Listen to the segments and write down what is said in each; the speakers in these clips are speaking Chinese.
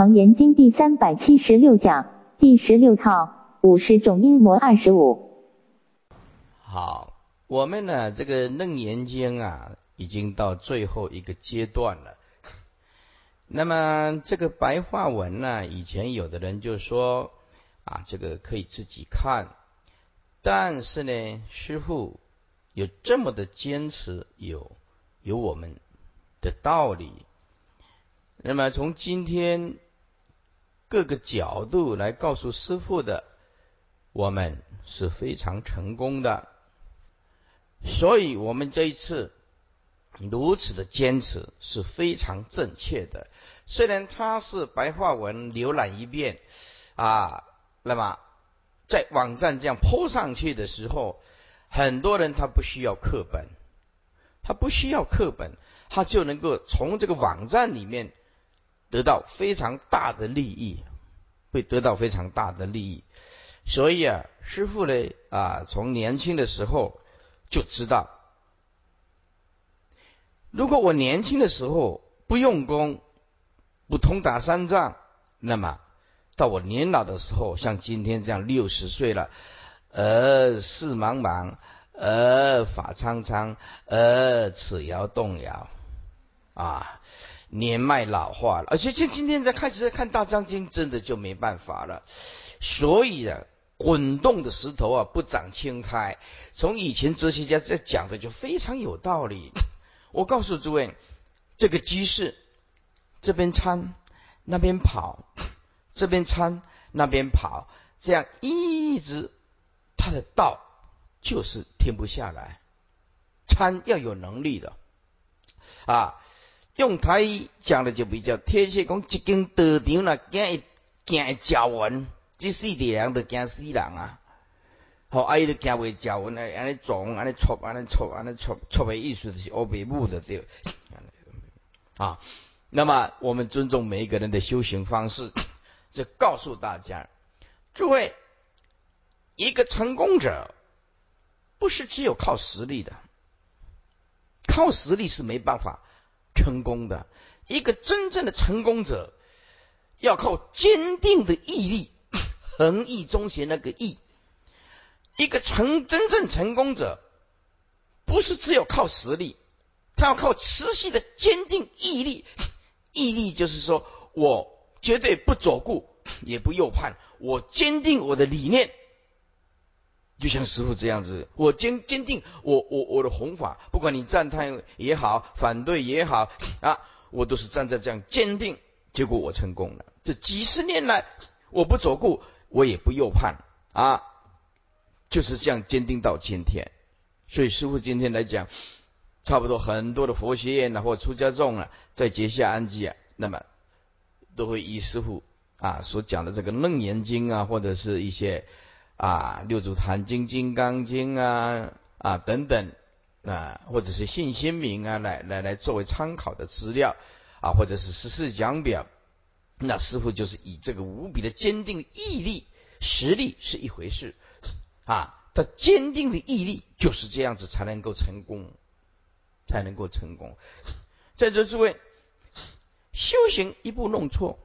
楞严经第三百七十六讲第十六套五十种阴魔二十五。好，我们呢这个楞严经啊，已经到最后一个阶段了。那么这个白话文呢，以前有的人就说啊，这个可以自己看，但是呢，师傅有这么的坚持，有有我们的道理。那么从今天各个角度来告诉师傅的，我们是非常成功的。所以，我们这一次如此的坚持是非常正确的。虽然它是白话文，浏览一遍啊，那么在网站这样铺上去的时候，很多人他不需要课本，他不需要课本，他就能够从这个网站里面。得到非常大的利益，会得到非常大的利益，所以啊，师傅呢啊，从年轻的时候就知道，如果我年轻的时候不用功，不通达三藏，那么到我年老的时候，像今天这样六十岁了，呃，事茫茫，呃，法苍苍，呃，此摇动摇，啊。年迈老化了，而且就今天在开始在看《大藏经》，真的就没办法了。所以啊，滚动的石头啊，不长青苔。从以前哲学家在讲的就非常有道理。我告诉诸位，这个居士这边参那边跑，这边参那边跑，这样一直他的道就是停不下来。参要有能力的啊。用台讲的就比较贴切，讲一根道场啦，惊一惊会脚纹，这四地人都惊死人啊！好，阿姨都惊会脚纹，安尼撞，安尼戳，安尼戳，安尼戳，戳的意思是欧北部的对。啊，那么我们尊重每一个人的修行方式，就告诉大家，诸位，一个成功者不是只有靠实力的，靠实力是没办法。成功的一个真正的成功者，要靠坚定的毅力，恒毅中学那个毅。一个成真正成功者，不是只有靠实力，他要靠持续的坚定毅力。毅力就是说我绝对不左顾，也不右盼，我坚定我的理念。就像师傅这样子，我坚坚定我我我的弘法，不管你赞叹也好，反对也好啊，我都是站在这样坚定，结果我成功了。这几十年来，我不左顾，我也不右盼啊，就是这样坚定到今天。所以师傅今天来讲，差不多很多的佛学院啊，或出家众啊，在结下安基啊，那么都会以师傅啊所讲的这个楞严经啊，或者是一些。啊，六祖坛经、金刚经啊啊等等啊，或者是信心名啊，来来来作为参考的资料啊，或者是十四讲表，那师傅就是以这个无比的坚定毅力，实力是一回事啊，他坚定的毅力就是这样子才能够成功，才能够成功。在座诸位，修行一步弄错，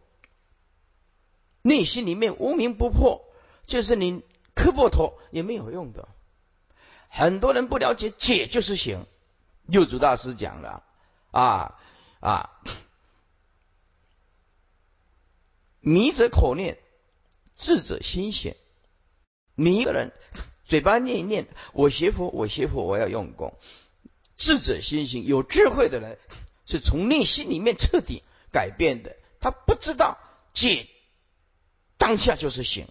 内心里面无名不破，就是你。磕破头也没有用的，很多人不了解解就是行。六祖大师讲了啊啊，迷者口念，智者心显。迷一个人嘴巴念一念，我学佛，我学佛，我要用功。智者心行，有智慧的人是从内心里面彻底改变的。他不知道解当下就是行。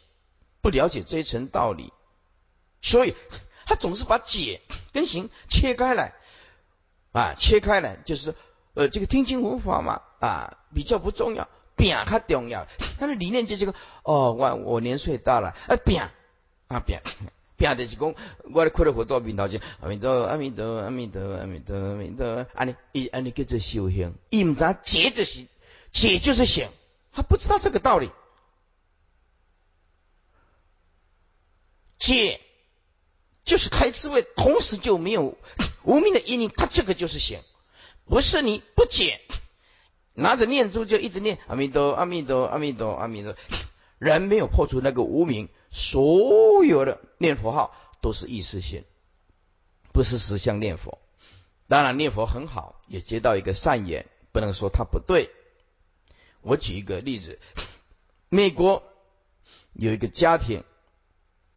不了解这一层道理，所以他总是把解跟行切开来啊，切开来就是呃，这个听经闻法嘛啊，比较不重要，饼它重要。他的理念就是个哦，我我年岁大了啊，饼啊饼 饼就是讲，我看了佛陀面头前，阿弥陀阿弥陀阿弥陀阿弥陀阿弥陀，安尼伊安尼叫做修行，伊唔知解就是解就是行，他不知道这个道理。解就是开智慧，同时就没有无名的因缘，它这个就是行，不是你不解，拿着念珠就一直念阿弥陀阿弥陀阿弥陀阿弥陀，人没有破除那个无名，所有的念佛号都是意识性，不是实相念佛。当然念佛很好，也接到一个善缘，不能说它不对。我举一个例子，美国有一个家庭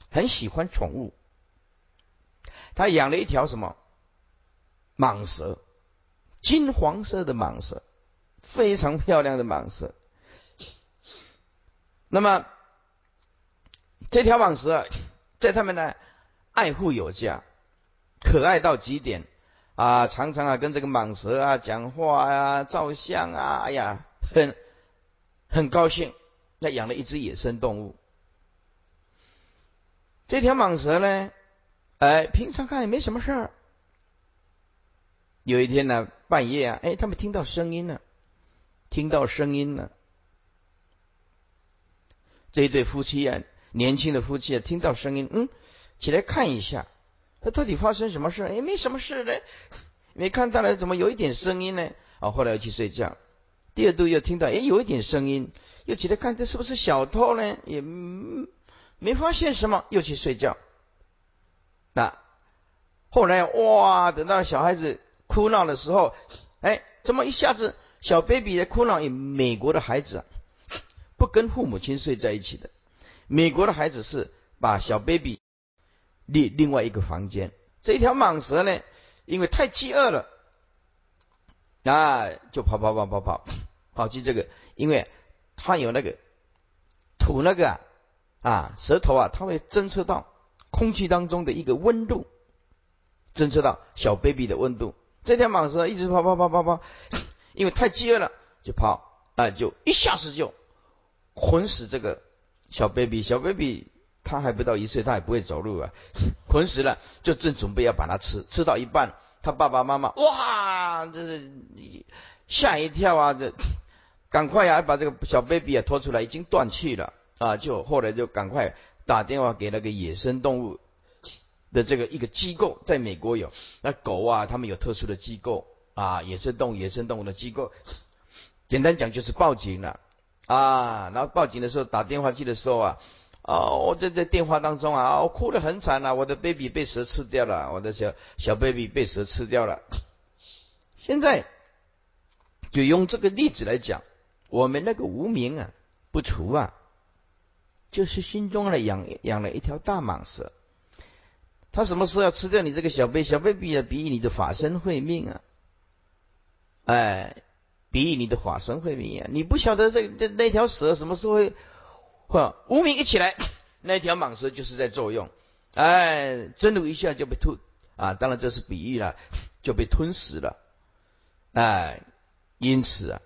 很喜欢宠物，他养了一条什么蟒蛇，金黄色的蟒蛇。非常漂亮的蟒蛇，那么这条蟒蛇在他们呢爱护有加，可爱到极点啊！常常啊跟这个蟒蛇啊讲话啊、照相啊，哎呀，很很高兴。那养了一只野生动物，这条蟒蛇呢，哎，平常看也没什么事儿。有一天呢，半夜啊，哎，他们听到声音了。听到声音了，这一对夫妻啊，年轻的夫妻啊，听到声音，嗯，起来看一下，那到底发生什么事？也没什么事呢，没看到了，怎么有一点声音呢？啊，后来又去睡觉，第二度又听到，哎，有一点声音，又起来看，这是不是小偷呢？也没发现什么，又去睡觉。那后来哇，等到小孩子哭闹的时候，哎，怎么一下子？小 baby 的哭闹，美国的孩子不跟父母亲睡在一起的。美国的孩子是把小 baby 另另外一个房间。这条蟒蛇呢，因为太饥饿了，啊，就跑跑跑跑跑跑去这个，因为它有那个吐那个啊啊舌头啊，它会侦测到空气当中的一个温度，侦测到小 baby 的温度。这条蟒蛇一直跑跑跑跑跑。因为太饥饿了，就跑啊，就一下子就捆死这个小 baby。小 baby 他还不到一岁，他也不会走路啊，捆死了，就正准备要把它吃，吃到一半，他爸爸妈妈哇，这是吓一跳啊，这 赶快呀，把这个小 baby 啊拖出来，已经断气了啊，就后来就赶快打电话给那个野生动物的这个一个机构，在美国有那狗啊，他们有特殊的机构。啊，野生动物、野生动物的机构，简单讲就是报警了啊。然后报警的时候打电话去的时候啊，哦，我在在电话当中啊，我哭得很惨啊，我的 baby 被蛇吃掉了，我的小小 baby 被蛇吃掉了。现在就用这个例子来讲，我们那个无名啊不除啊，就是心中呢养养了一条大蟒蛇，他什么时候要吃掉你这个小 baby？小 baby 啊，比喻你的法身慧命啊。哎，比喻你的法身慧命啊！你不晓得这这那条蛇什么时候会，或无名一起来，那条蟒蛇就是在作用。哎，真的，一下就被吞啊！当然这是比喻了，就被吞食了。哎，因此啊，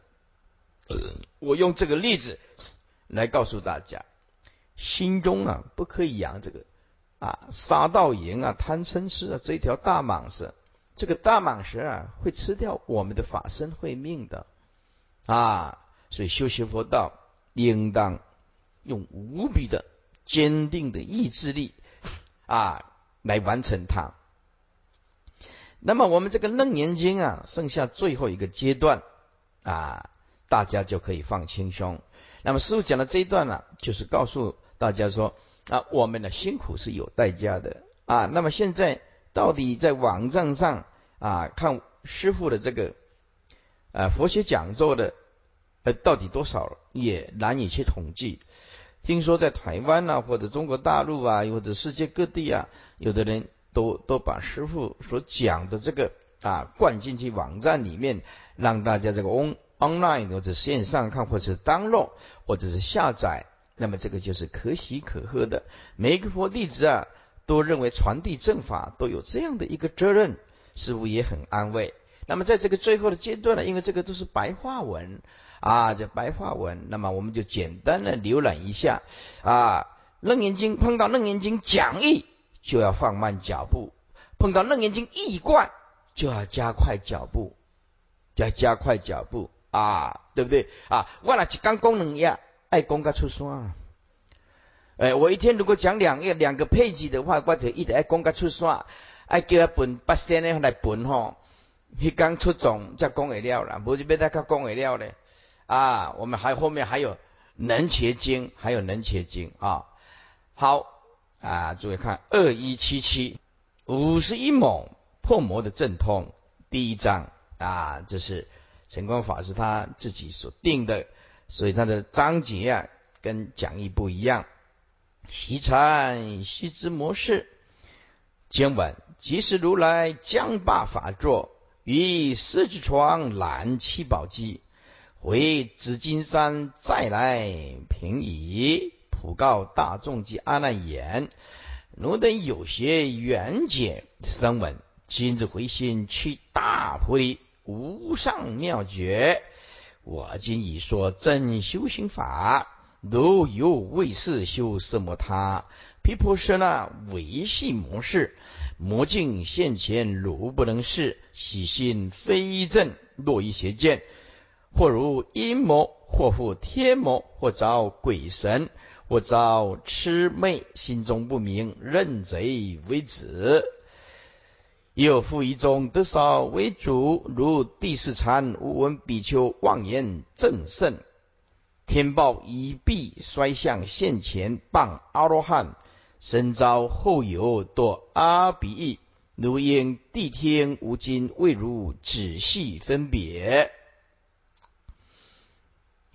我用这个例子来告诉大家，心中啊不可以养这个啊杀盗淫啊贪嗔痴啊这条大蟒蛇。这个大蟒蛇啊，会吃掉我们的法身慧命的啊！所以修习佛道，应当用无比的坚定的意志力啊，来完成它。那么我们这个楞严经啊，剩下最后一个阶段啊，大家就可以放轻松。那么师傅讲的这一段呢，就是告诉大家说啊，我们的辛苦是有代价的啊。那么现在。到底在网站上啊看师傅的这个啊佛学讲座的呃到底多少也难以去统计。听说在台湾啊或者中国大陆啊或者世界各地啊，有的人都都把师傅所讲的这个啊灌进去网站里面，让大家这个 on online 或者线上看或者是 download 或者是下载，那么这个就是可喜可贺的。每一个佛弟子啊。都认为传递正法都有这样的一个责任，师傅也很安慰。那么在这个最后的阶段呢，因为这个都是白话文啊，这白话文，那么我们就简单的浏览一下啊。楞严经碰到楞严经讲义就要放慢脚步，碰到楞严经义贯就要加快脚步，就要加快脚步啊，对不对啊？忘了讲功能呀，爱讲个出声。哎，我一天如果讲两页两个配置的话，我就一直爱讲个出线，爱叫他分八仙呢来分吼，迄刚出众才讲会了啦，无就要大家讲会了咧。啊，我们还后面还有能切经，还有能切经啊。好啊，诸位看二一七七五十一猛破魔的阵痛第一章啊，这是神光法师他自己所定的，所以他的章节啊跟讲义不一样。习禅习之模式经文，即是如来将罢法座，于狮子床揽七宝机，回紫金山再来平移，普告大众及阿难言：汝等有学缘解声闻，今日回心去大菩提无上妙觉。我今已说正修行法。如有为是修什么他毗婆舍那维系模式，魔镜现前如不能视，喜心非正，若一邪见，或如阴魔，或复天魔，或遭鬼神，或遭魑魅，心中不明，认贼为子。又复一中得少为主，如第四禅无闻比丘妄言正圣。天报以臂衰相现前，谤阿罗汉，身遭后有堕阿比喻，如因地天无今未如仔细分别。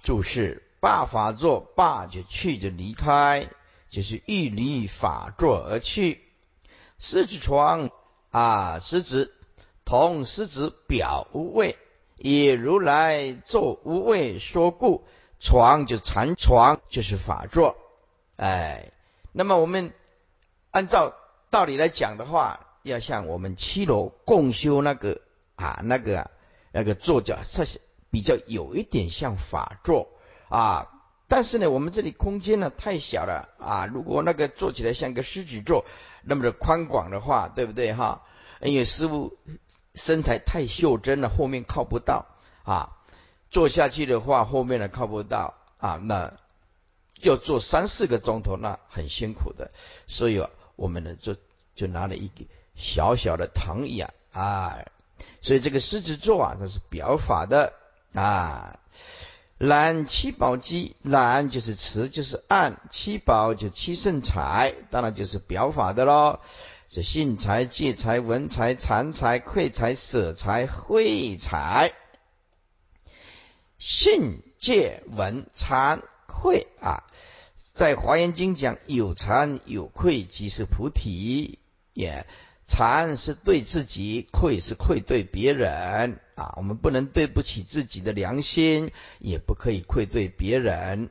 注释：罢法座，罢就去就离开，就是欲离法座而去。狮子床啊，狮子同狮子表无畏，以如来作无畏说故。床就禅床，就是法座，哎，那么我们按照道理来讲的话，要像我们七楼共修那个啊，那个那个座叫，这是比较有一点像法座啊。但是呢，我们这里空间呢太小了啊。如果那个坐起来像个狮子座那么的宽广的话，对不对哈？因为师傅身材太袖珍了，后面靠不到啊。坐下去的话，后面呢靠不到啊，那要坐三四个钟头，那很辛苦的。所以我们呢就就拿了一个小小的躺椅啊，所以这个狮子座啊，它是表法的啊。揽七宝机，揽就是持，就是按七宝就七圣财，当然就是表法的喽。是信财、借财、文财、财财、馈财、舍财、会财。信戒闻惭愧啊，在华严经讲有惭有愧即是菩提，也惭是对自己，愧是愧对别人啊。我们不能对不起自己的良心，也不可以愧对别人。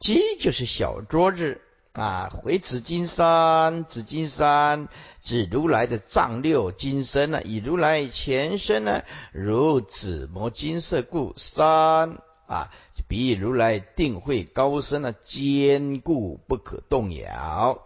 鸡就是小桌子。啊，回紫金山，紫金山指如来的藏六金身呢，以如来前身呢，如紫磨金色故山啊，比喻如来定慧高深呢，坚固不可动摇。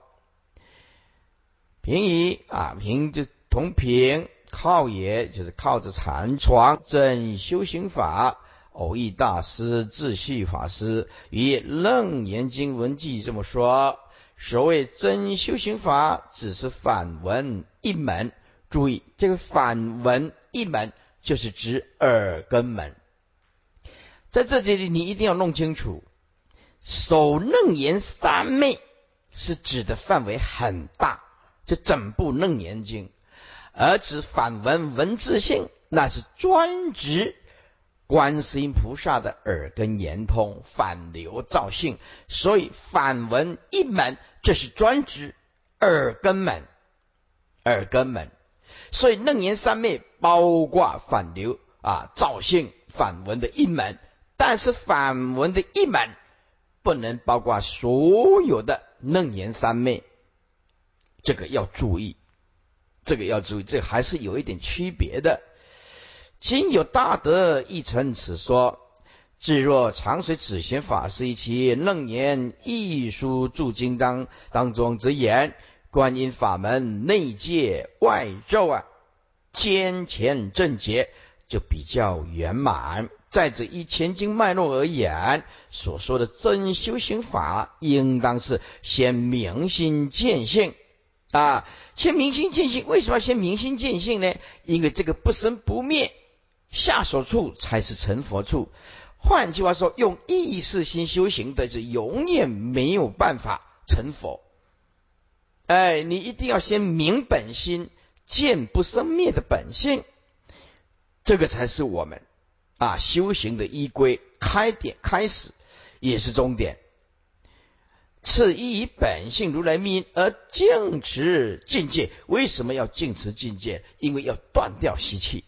平移啊，平就同平，靠也就是靠着禅床正修行法。偶益大师智系法师以楞严经文记这么说：所谓真修行法，只是反文一门。注意，这个反文一门就是指耳根门。在这里，你一定要弄清楚，首楞严三昧是指的范围很大，这整部楞严经；而指反文文字性，那是专指。观世音菩萨的耳根圆通，反流照性，所以反闻一门，这是专指耳根门。耳根门，所以楞严三昧包括反流啊照性反闻的一门，但是反闻的一门不能包括所有的楞严三昧，这个要注意，这个要注意，这还是有一点区别的。今有大德一成此说，至若长水止贤法师一其楞严一书注经当当中之言，观音法门内界外咒啊，兼前正结就比较圆满。再者以前经脉络而言，所说的真修行法，应当是先明心见性啊，先明心见性。为什么要先明心见性呢？因为这个不生不灭。下手处才是成佛处。换句话说，用意识心修行的是永远没有办法成佛。哎，你一定要先明本心，见不生灭的本性，这个才是我们啊修行的依归、开点、开始，也是终点。次以本性如来命而净持境界。为什么要净持境界？因为要断掉习气，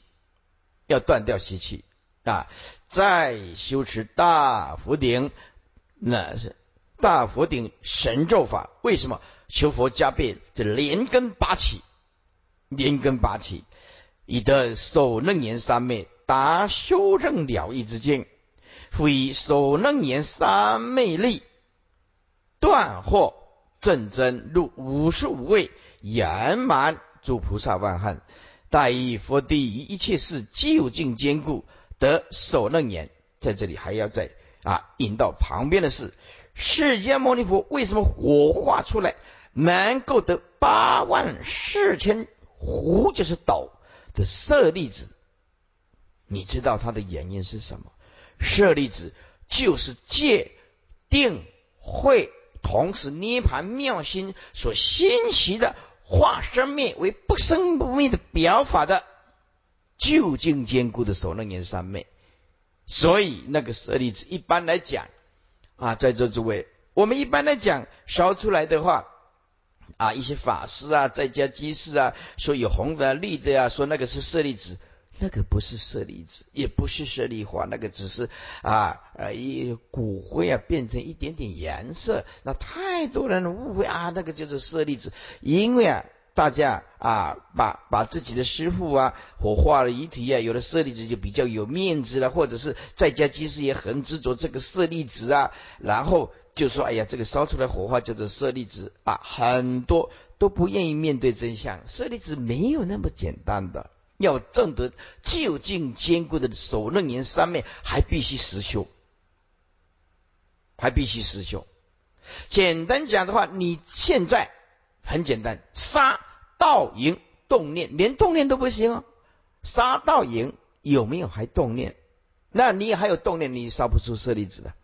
要断掉习气啊！再修持大佛顶，那是大佛顶神咒法。为什么求佛加倍？这连根拔起，连根拔起，以得首楞严三昧，达修正了义之境。复以首楞严三昧力。断惑正真入五十五位圆满诸菩萨万汉，大以佛地于一切事究竟坚固得首楞严。在这里还要再啊引到旁边的是，释迦牟尼佛为什么火化出来能够得八万四千壶就是斗的舍利子？你知道它的原因是什么？舍利子就是戒定慧。同时，涅盘妙心所欣习的化生灭为不生不灭的表法的究竟坚固的首楞严三昧，所以那个舍利子一般来讲啊，在座诸位，我们一般来讲烧出来的话啊，一些法师啊，在家居士啊，说有红的绿的呀，说那个是舍利子。那个不是舍利子，也不是舍利花，那个只是啊呃一骨灰啊变成一点点颜色。那太多人误会啊，那个就是舍利子，因为啊大家啊把把自己的师傅啊火化了遗体啊，有的舍利子就比较有面子了，或者是在家居士也很执着这个舍利子啊，然后就说哎呀这个烧出来火化叫做舍利子啊，很多都不愿意面对真相，舍利子没有那么简单的。要证得究竟坚固的首楞严三昧，还必须实修，还必须实修。简单讲的话，你现在很简单，杀道营动念，连动念都不行哦。杀道营有没有还动念？那你还有动念，你烧不出舍利子的。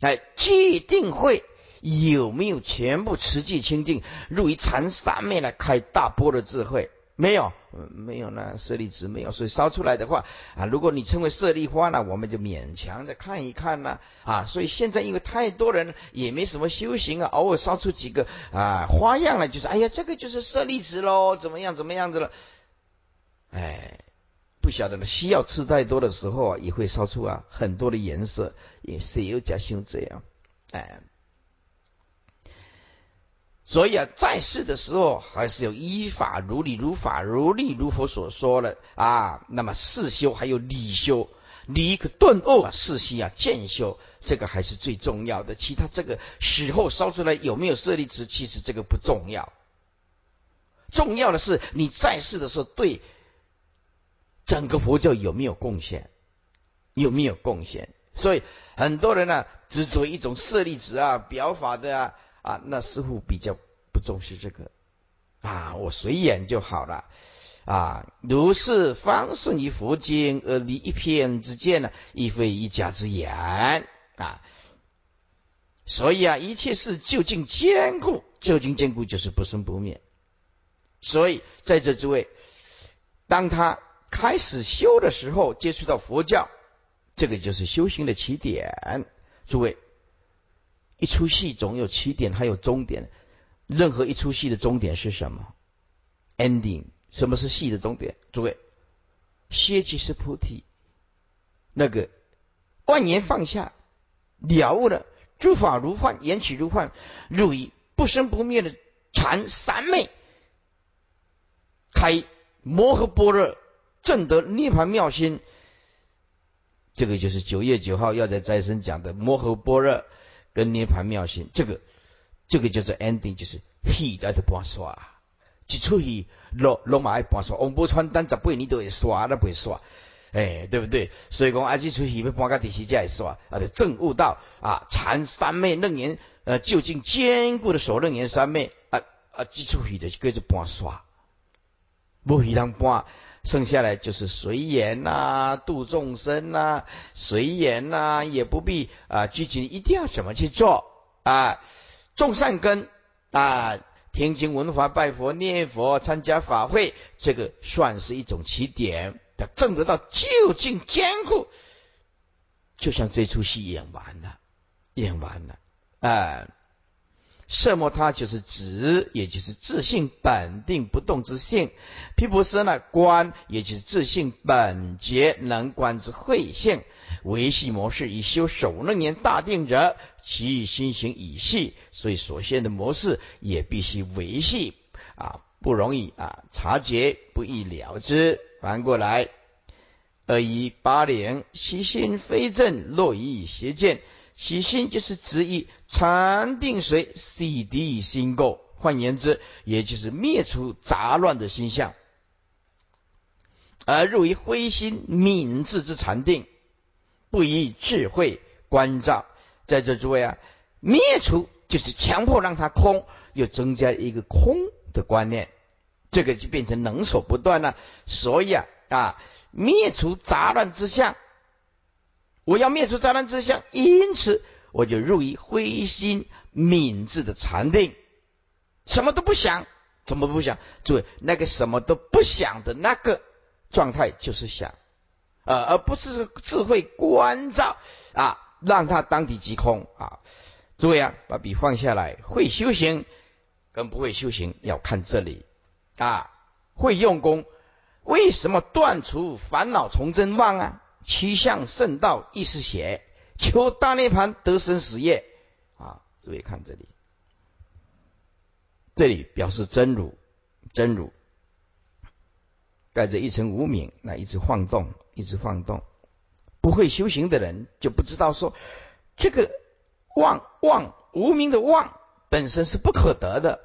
哎，既定慧有没有全部持戒清净，入于禅三昧来开大波的智慧？没有，没有那舍利子没有，所以烧出来的话啊，如果你称为舍利花呢，我们就勉强的看一看呢啊。所以现在因为太多人也没什么修行啊，偶尔烧出几个啊花样来，就是哎呀，这个就是舍利子喽，怎么样怎么样子了？哎，不晓得呢。需要吃太多的时候啊，也会烧出啊很多的颜色，也是有假修这样，哎。所以啊，在世的时候还是有依法如理如法如理如佛所说的啊。那么世修还有理修，理可顿悟啊，世修啊渐修，这个还是最重要的。其他这个死后烧出来有没有舍利子，其实这个不重要。重要的是你在世的时候对整个佛教有没有贡献，有没有贡献。所以很多人呢执着一种舍利子啊表法的啊。啊，那似乎比较不重视这个啊，我随缘就好了啊。如是方顺于佛经而离一片之见呢，亦非一家之言啊。所以啊，一切事究竟坚固，究竟坚固就是不生不灭。所以在这诸位，当他开始修的时候，接触到佛教，这个就是修行的起点。诸位。一出戏总有起点，还有终点。任何一出戏的终点是什么？ending。什么是戏的终点？诸位，歇即是菩提。那个万言放下，了悟了诸法如幻，缘起如幻，入于不生不灭的禅三昧，开摩诃般若，证得涅盘妙心。这个就是九月九号要在斋生讲的摩诃般若。跟涅盘妙心，这个这个叫做 ending，就是戏在这半刷，一出戏落落马爱半刷，王宝钏等十八年都会刷，都不会刷，哎，对不对？所以讲啊，这出戏要半个第四才会刷，啊，就证悟到啊，禅三昧楞严，呃，究竟坚固的守楞严三昧，啊啊，这出戏就是叫做半刷，无戏通半，剩下来就是随缘呐，度众生呐，随缘呐，也不必啊拘谨，一定要怎么去做啊？种善根啊，听经闻法、拜佛念佛、参加法会，这个算是一种起点。他证得到究竟坚固，就像这出戏演完了，演完了，哎。色莫他就是指，也就是自性本定不动之性；毗婆舍呢观，也就是自性本觉能观之慧性。维系模式以修首楞严大定者，其心行以系，所以所现的模式也必须维系啊，不容易啊察觉，不易了之。翻过来，二一八零，其心非正，若以邪见。喜心就是指以禅定水洗涤心垢，换言之，也就是灭除杂乱的心相，而入于灰心敏智之禅定，不以智慧关照。在这诸位啊，灭除就是强迫让它空，又增加一个空的观念，这个就变成能所不断了。所以啊啊，灭除杂乱之相。我要灭除灾难之相，因此我就入于灰心敏智的禅定，什么都不想，怎么不想？诸位，那个什么都不想的那个状态就是想，呃，而不是智慧关照啊，让它当体即空啊。诸位啊，把笔放下来，会修行跟不会修行要看这里啊，会用功，为什么断除烦恼从真妄啊？趋向圣道，意思写求大涅盘得生死业啊！诸位看这里，这里表示真如，真如盖着一层无名，那一直晃动，一直晃动。不会修行的人就不知道说，这个妄妄无名的妄本身是不可得的，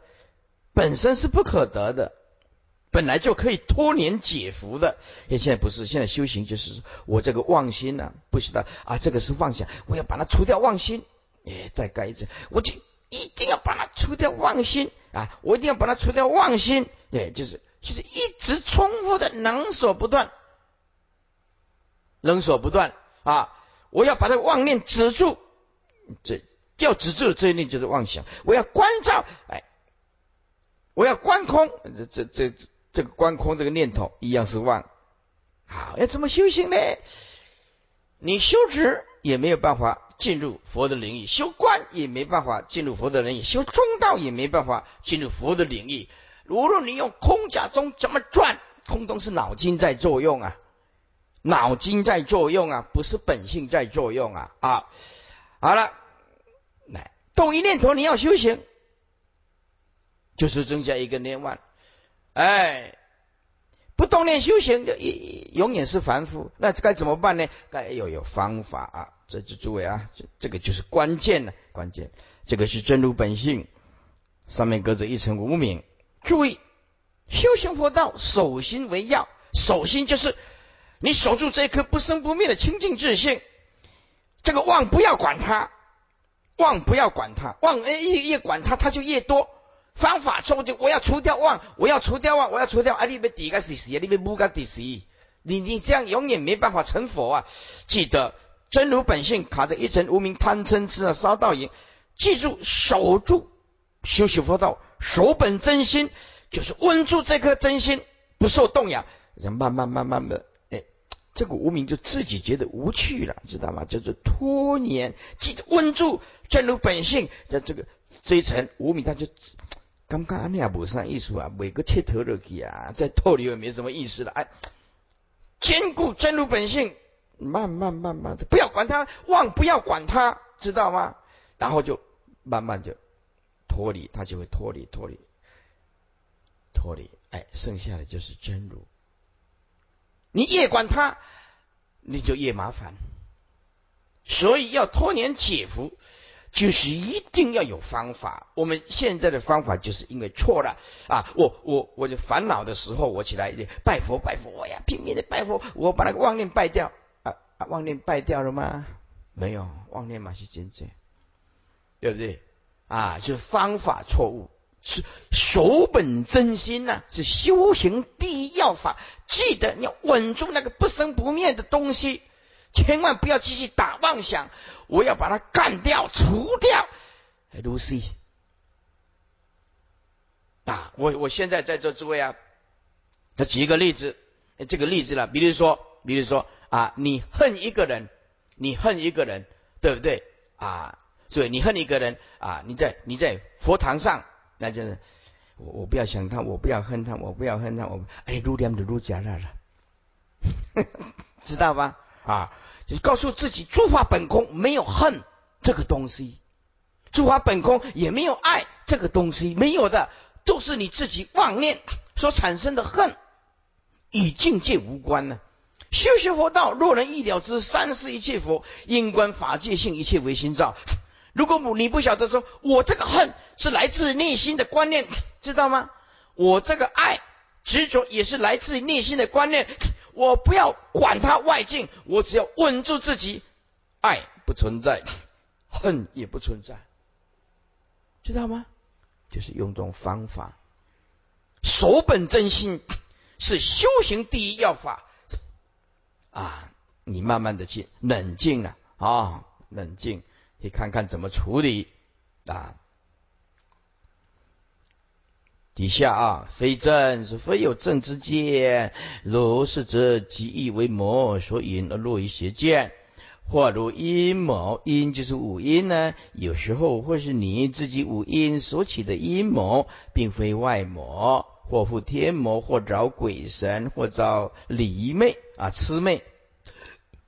本身是不可得的。本来就可以脱年解福的，现在不是，现在修行就是我这个妄心呢，不知道啊，这个是妄想，我要把它除掉妄心，哎，再改一次，我就一定要把它除掉妄心啊，我一定要把它除掉妄心，哎，就是就是一直重复的能所不断，能所不断啊，我要把这个妄念止住，这要止住的这一念就是妄想，我要关照，哎，我要观空，这这这。这个观空这个念头一样是妄，好，要怎么修行呢？你修止也没有办法进入佛的领域，修观也没办法进入佛的领域，修中道也没办法进入佛的领域。无论你用空假中怎么转，空中是脑筋在作用啊，脑筋在作用啊，不是本性在作用啊啊！好了，来动一念头，你要修行，就是增加一个念万。哎，不动念修行就一永远是凡夫，那该怎么办呢？该要有方法啊！这这诸位啊，这这个就是关键了，关键这个是真如本性，上面隔着一层无名。注意，修行佛道，守心为要，守心就是你守住这颗不生不灭的清净自性，这个妄不要管它，妄不要管它，妄越越管它，它就越多。方法错就我要除掉妄，我要除掉妄，我要除掉啊！你别底个是死，你别不个底死，你你这样永远没办法成佛啊！记得真如本性卡着一层无名贪嗔痴的烧道瘾，记住守住修习佛道，守本真心就是稳住这颗真心不受动摇，人慢慢慢慢的，哎，这个无名就自己觉得无趣了，知道吗？叫做拖延，记得稳住真如本性在这个这一层无名，他就。刚刚安尼也无啥意思啊，每个切头落去啊，再透里也没什么意思了。哎，坚固真如本性，慢慢慢慢的，不要管它，忘不要管它，知道吗？然后就慢慢就脱离，它就会脱离脱离脱离。哎，剩下的就是真如。你越管它，你就越麻烦。所以要脱年解福。就是一定要有方法。我们现在的方法就是因为错了啊！我我我就烦恼的时候，我起来拜佛拜佛，我呀拼命的拜佛，我把那个妄念拜掉啊啊！妄念拜掉了吗？没有，妄念嘛是真正，对不对？啊，就是方法错误，是守本真心呐，是修行第一要法。记得你要稳住那个不生不灭的东西，千万不要继续打妄想。我要把它干掉、除掉。Lucy，啊，我我现在在座诸位啊，他举一个例子，这个例子了，比如说，比如说啊，你恨一个人，你恨一个人，对不对啊？所以你恨一个人啊，你在你在佛堂上。那就是我，我不要想他，我不要恨他，我不要恨他，我哎，入念的入假了了，知道吧？啊，就是告诉自己，诸法本空，没有恨这个东西；诸法本空，也没有爱这个东西，没有的，都是你自己妄念所产生的恨，与境界无关呢。修学佛道，若能一了之，三世一切佛，因观法界性，一切唯心造。如果你不晓得说，我这个恨是来自内心的观念，知道吗？我这个爱执着也是来自内心的观念。我不要管它外境，我只要稳住自己，爱不存在，恨也不存在，知道吗？就是用这种方法，守本真心 是修行第一要法啊！你慢慢的去冷静啊啊，冷静。你看看怎么处理啊？底下啊，非正是非有正之见，如是则即意为魔所引而落于邪见，或如阴谋，阴就是五阴呢。有时候或是你自己五阴所起的阴谋，并非外魔，或附天魔，或找鬼神，或找离魅啊痴魅，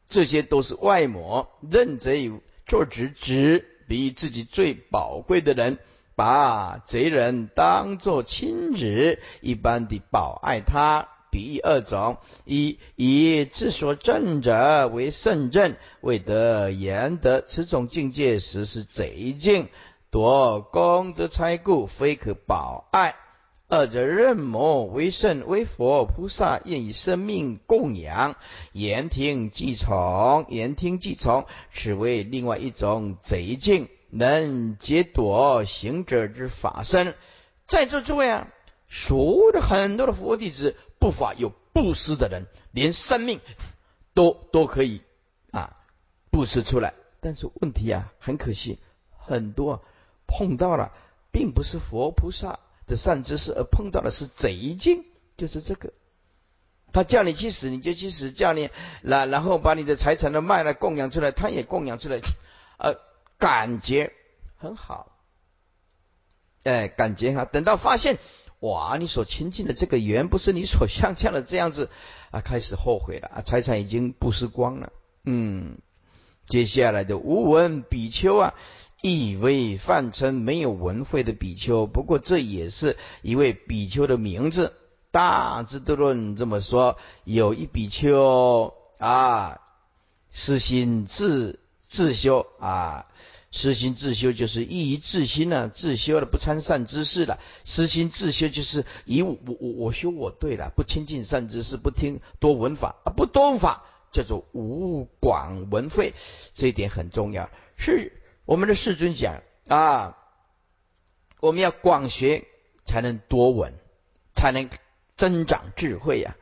这些都是外魔，认贼有。做直直比自己最宝贵的人，把贼人当作亲子一般的保爱他。比喻二种：一以自所正者为圣正，未得言得此种境界时是贼境，夺功德财故，非可保爱。二者任魔为圣为佛菩萨，愿以生命供养，言听计从，言听计从，此为另外一种贼境，能劫夺行者之法身。在座诸位啊，所有的很多的佛弟子，不乏有布施的人，连生命都都可以啊布施出来。但是问题啊，很可惜，很多碰到了，并不是佛菩萨。的善知识，而碰到的是贼精，就是这个。他叫你去死，你就去死；叫你然然后把你的财产都卖了供养出来，他也供养出来，呃，感觉很好，哎，感觉哈。等到发现，哇，你所亲近的这个缘不是你所想象的这样子，啊，开始后悔了啊，财产已经布施光了。嗯，接下来的无闻比丘啊。亦为泛称没有文慧的比丘，不过这也是一位比丘的名字。大智度论这么说：有一比丘啊，私心自自修啊，私心自修就是意于自心呢，自修了不参善知识了。私心自修就是以我我我修我对了，不亲近善知识，不听多闻法啊，不多闻法叫做无广闻慧，这一点很重要。是。我们的世尊讲啊，我们要广学才能多闻，才能增长智慧呀。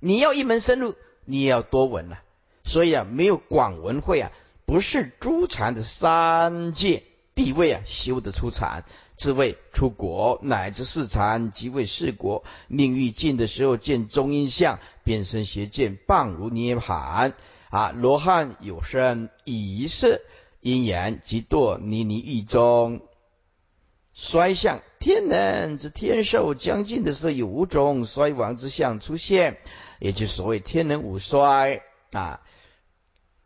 你要一门深入，你也要多闻呐。所以啊，没有广闻会啊，不是诸禅的三界地位啊，修得出禅，智慧出国，乃至四禅即为四国。命欲尽的时候，见中阴相，变身邪见，棒如涅盘啊。罗汉有身以色。因缘即堕泥泥狱中，衰相天人之天寿将尽的时候，有五种衰亡之相出现，也就所谓天人五衰啊。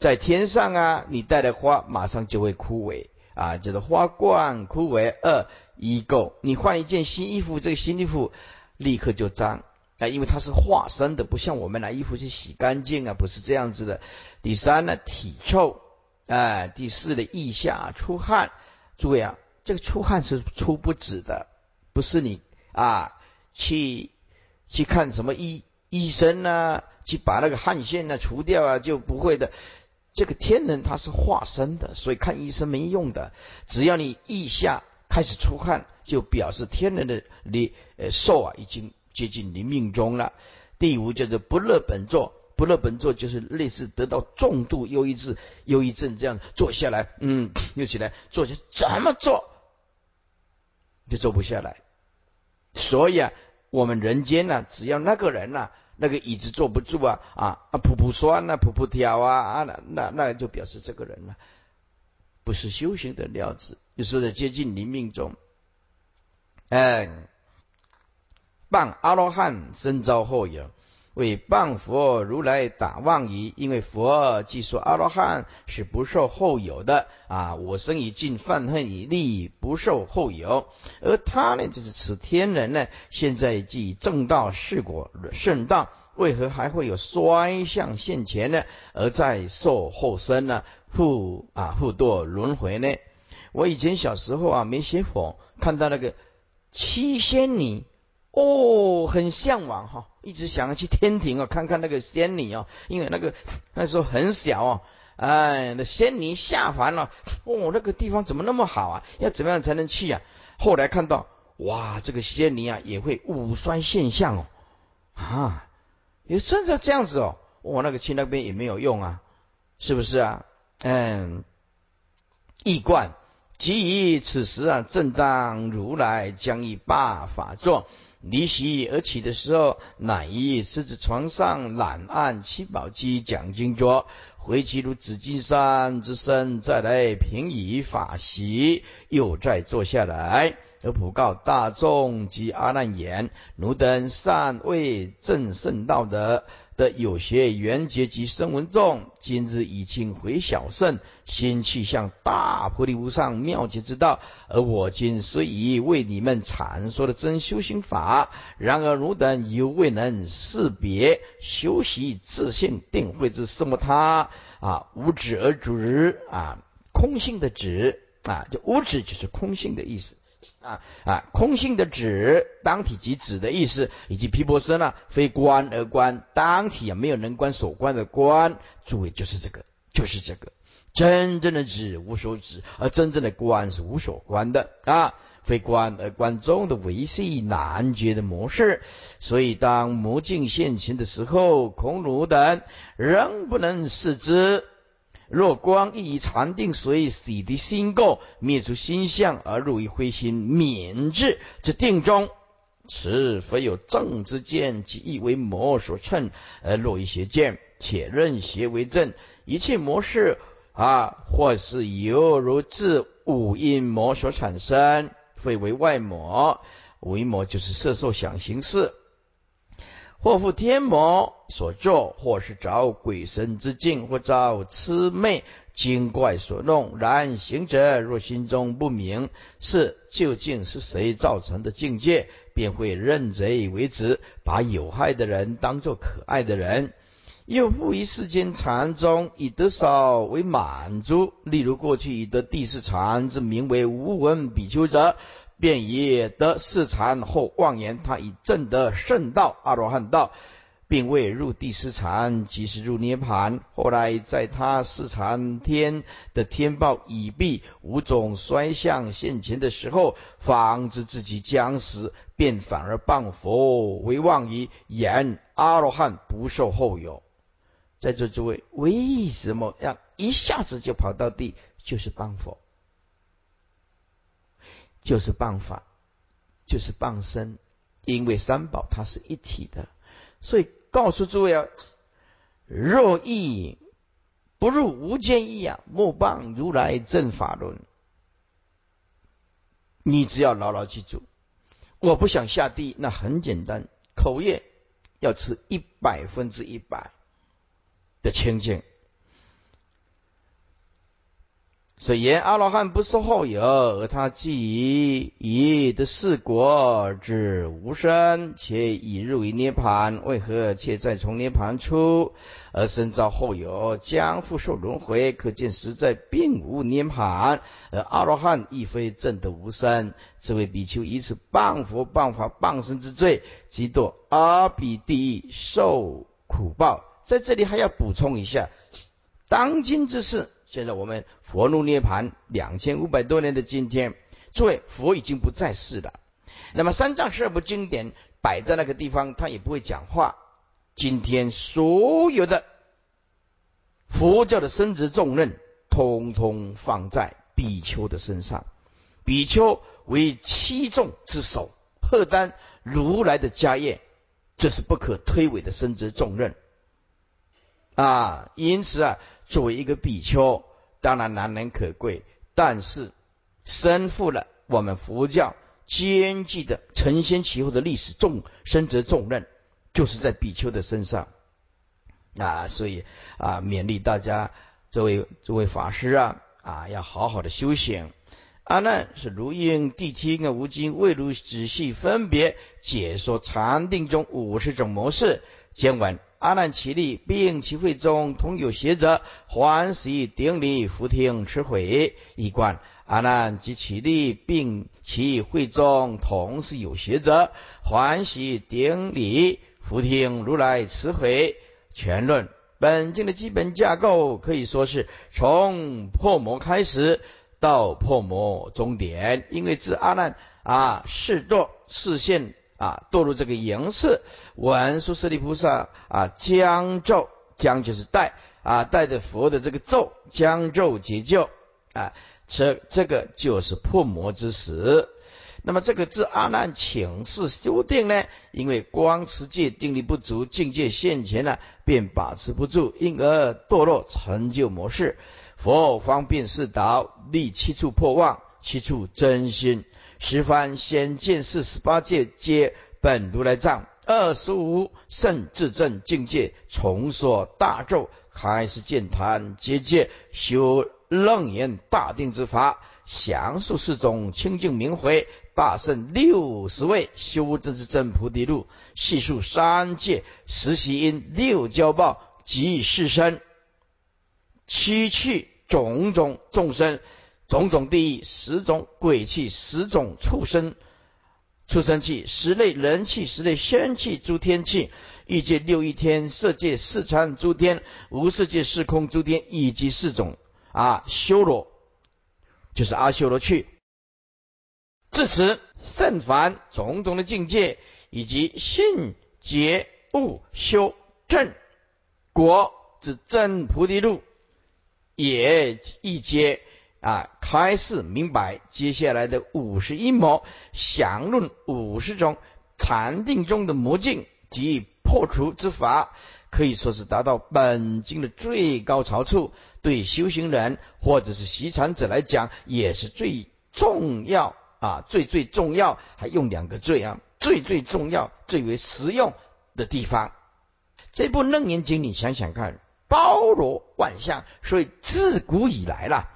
在天上啊，你带的花马上就会枯萎啊，就是花冠枯萎。二衣垢，你换一件新衣服，这个新衣服立刻就脏啊，因为它是化生的，不像我们拿衣服去洗干净啊，不是这样子的。第三呢，体臭。哎，第四的腋下出汗，诸位啊，这个出汗是出不止的，不是你啊去去看什么医医生呢，去把那个汗腺呢除掉啊，就不会的。这个天人他是化身的，所以看医生没用的。只要你腋下开始出汗，就表示天人的你呃寿啊已经接近你命中了。第五叫做不乐本座，不乐本座就是类似得到重度忧郁症、忧郁症这样坐下来，嗯，又起来坐下，怎么坐就坐不下来。所以啊，我们人间呢，只要那个人呐，那个椅子坐不住啊，啊啊，噗噗酸呐，噗噗跳啊啊，那那那就表示这个人呢，不是修行的料子，就是在接近临命中。哎，傍阿罗汉身遭祸有。为谤佛如来打妄语，因为佛既说阿罗汉是不受后有的啊，我生已尽，犯恨已立，不受后有。而他呢，就是此天人呢，现在既正道是果圣道，为何还会有衰相现前呢？而在受后生呢，复啊复堕轮回呢？我以前小时候啊，没学佛，看到那个七仙女。哦，很向往哈，一直想要去天庭啊，看看那个仙女哦，因为那个那时候很小哦，哎，那仙女下凡了，哦，那个地方怎么那么好啊？要怎么样才能去啊？后来看到，哇，这个仙女啊也会五衰现象哦，啊，也真的这样子哦，我那个去那边也没有用啊，是不是啊？嗯，易观，即以此时啊，正当如来将以罢法座。离席而起的时候，乃以狮子床上懒按七宝机讲经桌，回其如紫金山之身，再来平以法席，又再坐下来，而普告大众及阿难言：奴等善为正圣道德。的有些缘结及声闻众，今日已经回小圣，心气向大菩提无上妙觉之道。而我今虽已为你们阐说了真修行法，然而汝等犹未能识别修习自性定慧之什么他啊，无止而止啊，空性的止啊，就无止就是空性的意思。啊啊，空性的指当体即指的意思，以及毗婆舍呢，非观而观，当体啊没有能观所观的观，诸位就是这个，就是这个，真正的指无所指，而真正的观是无所观的啊，非观而观中的维系难觉的模式，所以当魔镜现前的时候，孔儒等仍不能视之。若光亦以禅定所以洗涤心垢，灭除心相而入于灰心免智之定中，此非有正之见，即亦为魔所称而落于邪见，且任邪为正。一切魔事啊，或是犹如自五阴魔所产生，非为外魔。五阴魔就是色受想行识。或复天魔所作，或是遭鬼神之境，或遭魑魅精怪所弄。然行者若心中不明，是究竟是谁造成的境界，便会认贼为子，把有害的人当作可爱的人。又复于世间禅中，以得少为满足。例如过去以得第四禅之名为无闻比丘者。便以得四禅后妄言，他已证得圣道阿罗汉道，并未入第四禅，即是入涅盘。后来在他四禅天的天报已毕，五种衰相现前的时候，方知自己将死，便反而谤佛为妄于言阿罗汉不受后有。在座诸位，为什么要一下子就跑到地？就是谤佛。就是谤法，就是谤身，因为三宝它是一体的，所以告诉诸位啊，若意不入无间意啊，莫谤如来正法轮。你只要牢牢记住，我不想下地，那很简单，口业要持一百分之一百的清净。所以言阿罗汉不受后有，而他既以得四国之无生，且已入于涅盘，为何却再从涅盘出而身遭后有，将复受轮回？可见实在并无涅盘，而阿罗汉亦非正得无生。这位比丘以此谤佛、谤法、谤身之罪，即堕阿鼻地狱受苦报。在这里还要补充一下，当今之事。现在我们佛入涅盘两千五百多年的今天，诸位，佛已经不在世了。那么三藏十二部经典摆在那个地方，他也不会讲话。今天所有的佛教的生殖重任，通通放在比丘的身上。比丘为七众之首，荷担如来的家业，这是不可推诿的生殖重任啊！因此啊，作为一个比丘，当然难能可贵，但是身负了我们佛教艰巨的承先启后的历史重深责重任，就是在比丘的身上啊！所以啊，勉励大家，这位这位法师啊啊，要好好的修行。阿难是如应谛听啊，无经未如仔细分别解说禅定中五十种模式。见闻阿难其力并其会中同有学者欢喜顶礼福听持悔一观。阿难及其力并其会中同是有学者欢喜顶礼福听如来慈悔全论。本经的基本架构可以说是从破魔开始。到破魔终点，因为自阿难啊，视堕视现啊，堕入这个营色，文殊师利菩萨啊，将咒将就是带啊，带着佛的这个咒，将咒解救啊，这这个就是破魔之时。那么这个自阿难请示修定呢，因为光持戒定力不足，境界现前呢，便把持不住，因而堕落成就模式。佛方便示导，立七处破妄，七处真心。十番先见四十八界，皆本如来藏。二十五圣至正境界，重说大咒，开始见谈结界，修楞严大定之法，详述四种清净明慧大圣六十位修真之真菩提路，细数三界实习因六交报及世身。七去种种众生，种种地狱，十种鬼气，十种畜生，畜生气，十类人气，十类仙气，诸天气，欲界六一天，色界四禅诸天，无色界四空诸天，以及四种啊修罗，就是阿修罗去。至此圣凡种种的境界，以及信觉悟修正果之正菩提路。也一接啊，开示明白接下来的五十一魔，详论五十种禅定中的魔境及破除之法，可以说是达到本经的最高潮处。对修行人或者是习禅者来讲，也是最重要啊，最最重要，还用两个最啊，最最重要、最为实用的地方。这部楞严经，你想想看。包罗万象，所以自古以来啦，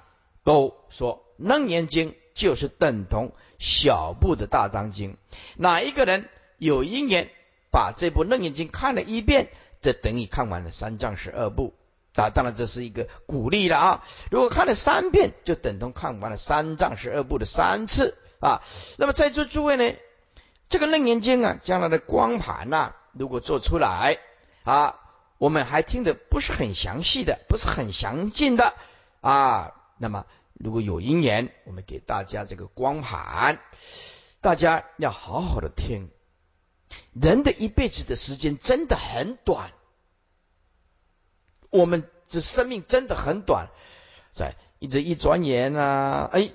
都说《楞严经》就是等同小部的大藏经。哪一个人有因缘把这部《楞严经》看了一遍，这等于看完了三藏十二部。啊，当然这是一个鼓励了啊。如果看了三遍，就等同看完了三藏十二部的三次啊。那么在座诸位呢，这个《楞严经》啊，将来的光盘呐，如果做出来啊。我们还听的不是很详细的，不是很详尽的啊。那么如果有因缘，我们给大家这个光盘，大家要好好的听。人的一辈子的时间真的很短，我们这生命真的很短，在一这一转眼啊，哎，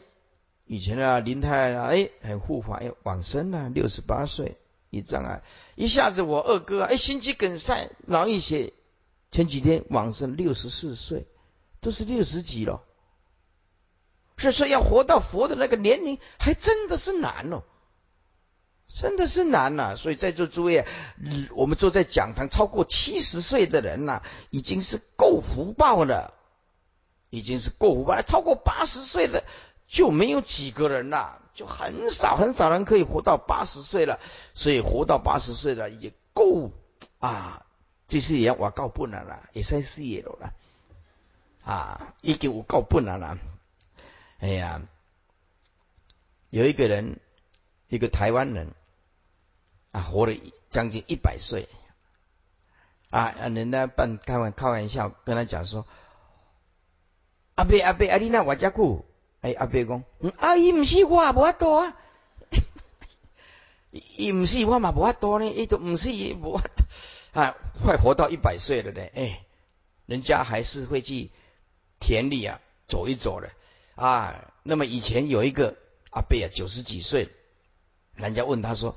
以前啊林太啊，哎很护法，哎往生了，六十八岁。一障碍，一下子我二哥哎心肌梗塞脑溢血，前几天往生六十四岁，都是六十几了。是说要活到佛的那个年龄，还真的是难哦，真的是难呐。所以在座诸位，我们坐在讲堂超过七十岁的人呐，已经是够福报了，已经是够福报了。超过八十岁的。就没有几个人了，就很少很少人可以活到八十岁了，所以活到八十岁了也够啊！这些也我够不能了，也算事业了啊！已经我够不能了。哎呀，有一个人，一个台湾人啊，活了将近一百岁啊！人家半开玩开玩笑跟他讲说：“阿贝阿贝阿丽娜瓦加库。”哎，阿伯讲，阿姨唔是我，无法度啊，伊唔是我嘛，无法度呢，伊都唔是无法度啊，快活到一百岁了呢，哎，人家还是会去田里啊走一走的啊。那么以前有一个阿伯啊，九十几岁，人家问他说：“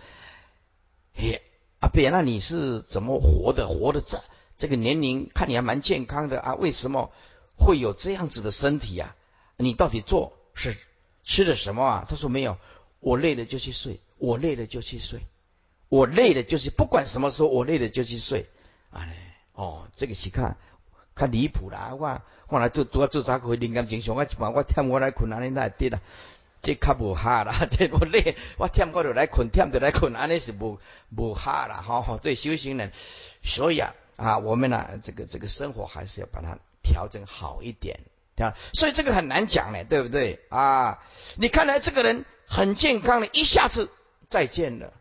嘿，阿伯，那你是怎么活的？活的这这个年龄，看你还蛮健康的啊，为什么会有这样子的身体啊？你到底做是吃的什么啊？”他说：“没有，我累了就去睡，我累了就去睡，我累了就是不管什么时候，我累了就去睡。”啊嘞，哦，这个是看。看离谱啦！我我来做做做早课，灵感正常。我一般我忝我来困，安尼来得啦。这较无哈啦，这我累，我忝过就来困，忝就来困，安尼是无无哈啦。好好，这修行人，所以啊啊，我们呢，这个这个生活还是要把它调整好一点，对吧？所以这个很难讲呢，对不对啊？你看来这个人很健康的，一下子再见了，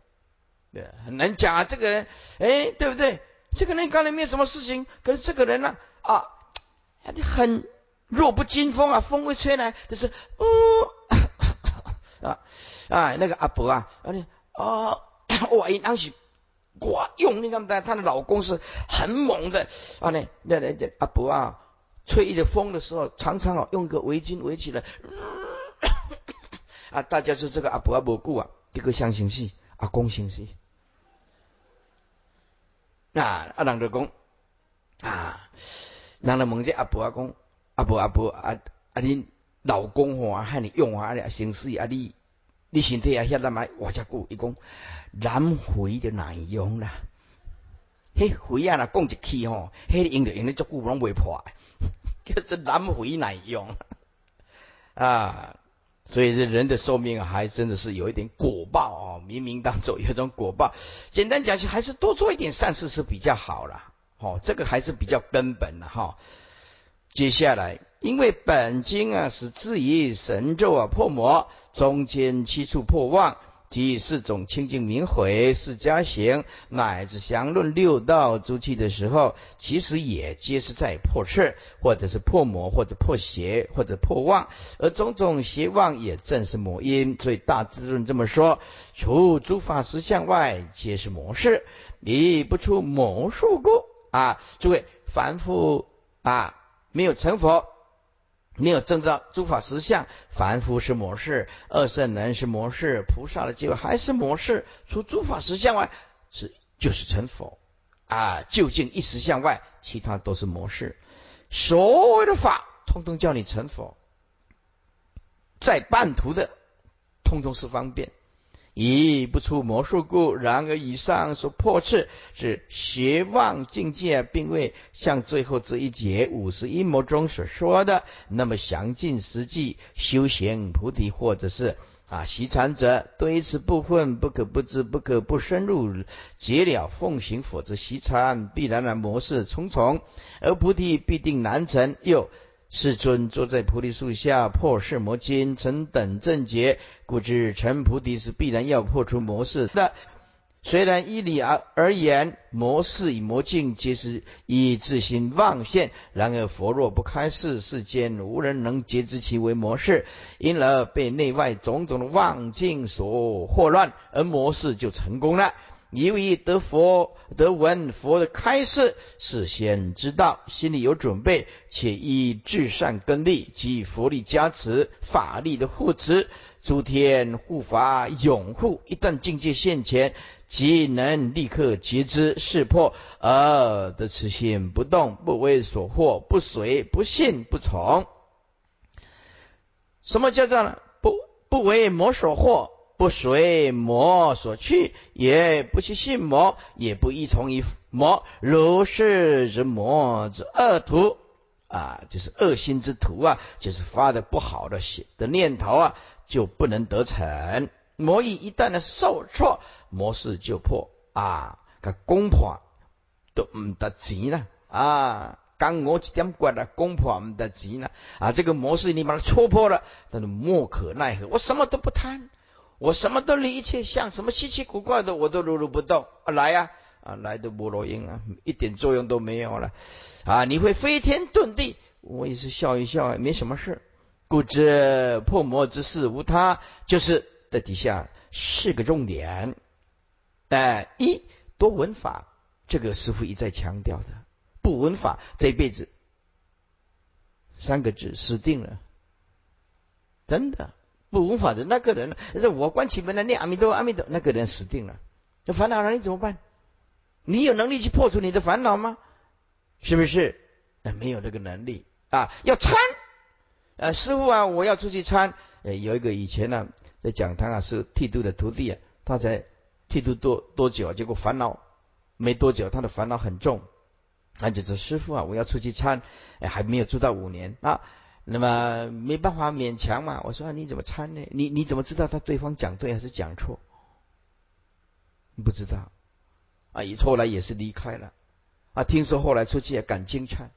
对，很难讲啊。这个人，哎，对不对？这个人刚才没有什么事情，可是这个人呢？啊，很弱不禁风啊，风一吹来就是，哦，啊啊，那个阿伯啊，啊你哦，哇，当时哇用那个她的老公是很猛的啊，那那那阿伯啊，吹着风的时候，常常啊用一个围巾围起来，啊，大家说这个阿伯阿伯顾啊，这个相信是阿公信息，啊，阿郎就讲啊。人来问这阿婆阿公，阿婆阿婆啊啊！你老公吼啊，喊你用啊，你生死啊，你你身体啊，遐那么我只句，伊讲南回的难用啦。迄回啊，若讲一气吼，迄用着用咧足久拢袂破，叫做南回难用 啊。所以这人的寿命还真的是有一点果报啊，冥冥当中有一种果报。简单讲起，还是多做一点善事是比较好啦。哦，这个还是比较根本的哈。接下来，因为本经啊是质疑神咒啊破魔，中间七处破妄，即四种清净明毁、四加行，乃至详论六道诸气的时候，其实也皆是在破事，或者是破魔，或者破邪，或者破妄。而种种邪妄也正是魔因。所以大智论这么说：除诸法实相外，皆是魔事，离不出魔术故。啊，诸位凡夫啊，没有成佛，没有证到诸法实相，凡夫是模式，二圣人是模式，菩萨的机会还是模式。除诸法实相外，是就是成佛啊。究竟一实相外，其他都是模式。所有的法，通通叫你成佛，在半途的，通通是方便。以不出魔术故，然而以上所破斥是邪妄境界，并未像最后这一节五十一魔中所说的那么详尽实际。修行菩提或者是啊习禅者，对此部分不可不知，不可不深入解了奉行，否则习禅必然的模式重重，而菩提必定难成。又。世尊坐在菩提树下破世魔经，成等正觉，故知成菩提是必然要破除魔事的。虽然依理而而言，魔事与魔境皆是以自心妄现，然而佛若不开示，世间无人能觉知其为魔事，因而被内外种种的妄境所惑乱，而魔事就成功了。由于得佛得闻佛的开示，事先知道，心里有准备，且以至善根力及佛力加持、法力的护持，诸天护法拥护，一旦境界现前，即能立刻觉知识破，而得此心不动，不为所惑，不随不信不从。什么叫做不不为魔所惑？不随魔所去，也不去信魔，也不依从于魔，如是之魔之恶徒啊，就是恶心之徒啊，就是发的不好的的念头啊，就不能得逞。魔意一旦呢受挫，魔事就破啊，个攻破都唔得钱了啊，刚我一点怪了，攻破唔得钱了啊，这个模式你把它戳破了，但是莫可奈何，我什么都不贪。我什么都理解，像什么稀奇古怪的，我都如如不动啊！来呀，啊来的菠萝音啊，一点作用都没有了啊！你会飞天遁地，我也是笑一笑，没什么事故知破魔之事无他，就是在底下四个重点。哎，一多闻法，这个师傅一再强调的，不闻法这一辈子三个字死定了，真的不闻法的那个人，是我关起门来念阿弥陀阿弥陀，那个人死定了。那烦恼了你怎么办？你有能力去破除你的烦恼吗？是不是？没有这个能力啊！要参，呃，师傅啊，我要出去参。呃，有一个以前呢，在讲堂啊是剃度的徒弟啊，他才剃度多多久，啊结果烦恼没多久，他的烦恼很重。那就说师傅啊，我要出去参，还没有做到五年啊，那么没办法勉强嘛。我说你怎么参呢？你你怎么知道他对方讲对还是讲错？不知道啊，也后来也是离开了啊。听说后来出去也赶经劝。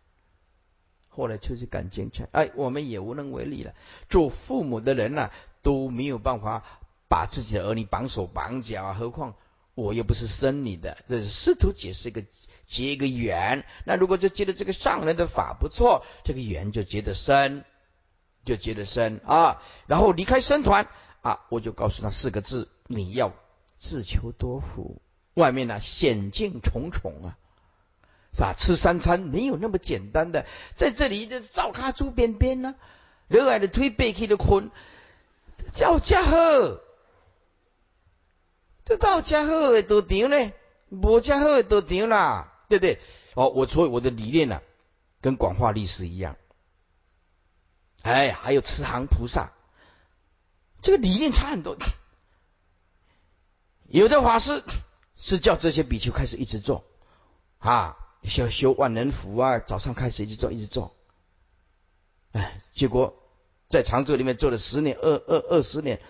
后来出去赶经劝，哎，我们也无能为力了。做父母的人呢，都没有办法把自己的儿女绑手绑脚啊，何况我又不是生你的。这是试图解释一个结一个缘。那如果就觉得这个上人的法不错，这个缘就结得深，就结得深啊。然后离开僧团啊，我就告诉他四个字：你要自求多福。外面呢险境重重啊。是吧？吃三餐没有那么简单的，在这里的照卡猪边边呢，热爱的推背去的困，叫家伙，这到家伙的多长呢？无家伙的多长啦，对不对？哦，我所以我的理念呢，跟广化历史一样，哎，还有慈航菩萨，这个理念差很多。有的法师是叫这些比丘开始一直做啊。修修万能符啊，早上开始一直做，一直做，哎，结果在常州里面做了十年、二二二十年，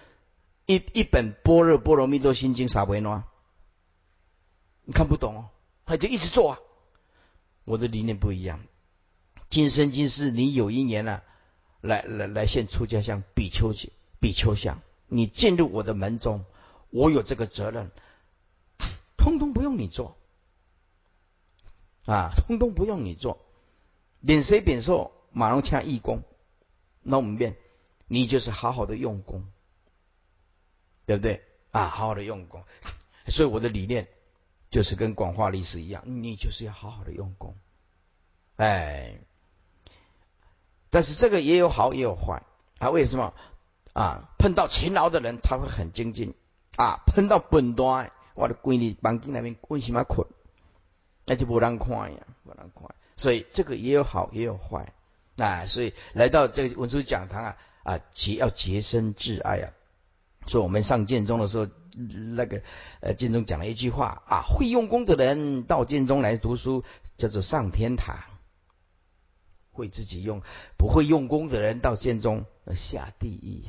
一一本《般若波罗蜜多心经》啥为呢？你看不懂哦，他就一直做啊。我的理念不一样，今生今世你有一年呢，来来来现出家相、比丘比丘相，你进入我的门中，我有这个责任，通通不用你做。啊，通通不用你做，免谁免受，马龙枪义工，那我们便，你就是好好的用功，对不对？啊，好好的用功，所以我的理念就是跟广化历史一样，你就是要好好的用功，哎，但是这个也有好也有坏啊，为什么？啊，碰到勤劳的人他会很精进啊，碰到笨蛋，我的闺女房间那边为什么困？那就不让看呀，不让看。所以这个也有好也有坏啊。所以来到这个文殊讲堂啊啊，结要洁身自爱啊。所以我们上剑中的时候，那个呃剑中讲了一句话啊：会用功的人到剑中来读书，叫做上天堂；会自己用，不会用功的人到剑中下地狱。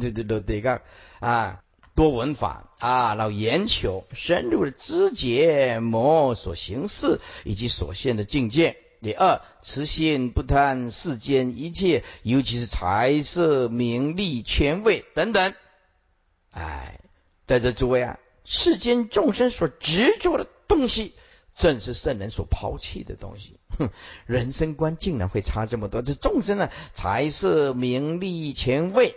对对对对个啊。多闻法啊，然后研求深入的知觉魔所行事以及所现的境界。第二，慈心不贪世间一切，尤其是财色名利权位等等。哎，在这诸位啊，世间众生所执着的东西，正是圣人所抛弃的东西。哼，人生观竟然会差这么多。这众生呢，财色名利权位，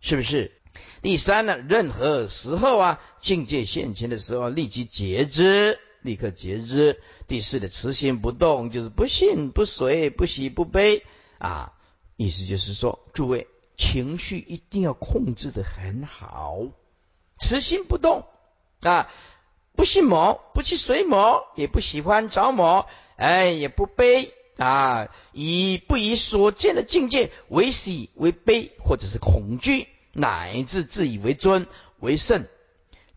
是不是？第三呢，任何时候啊，境界现前的时候，立即截之，立刻截之。第四的慈心不动，就是不信不随不喜不悲啊，意思就是说，诸位情绪一定要控制的很好，持心不动啊，不信魔，不去随魔，也不喜欢着魔，哎，也不悲啊，以不以所见的境界为喜为悲，或者是恐惧。乃至自以为尊为圣。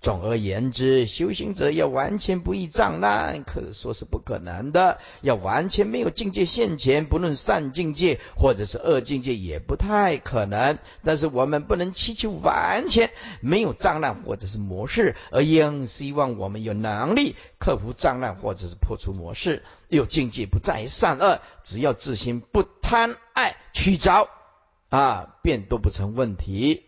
总而言之，修行者要完全不易障难，可说是不可能的。要完全没有境界现前，不论善境界或者是恶境界，也不太可能。但是我们不能祈求完全没有障碍或者是模式，而应希望我们有能力克服障碍或者是破除模式。有境界不在于善恶，只要自心不贪爱取着啊，便都不成问题。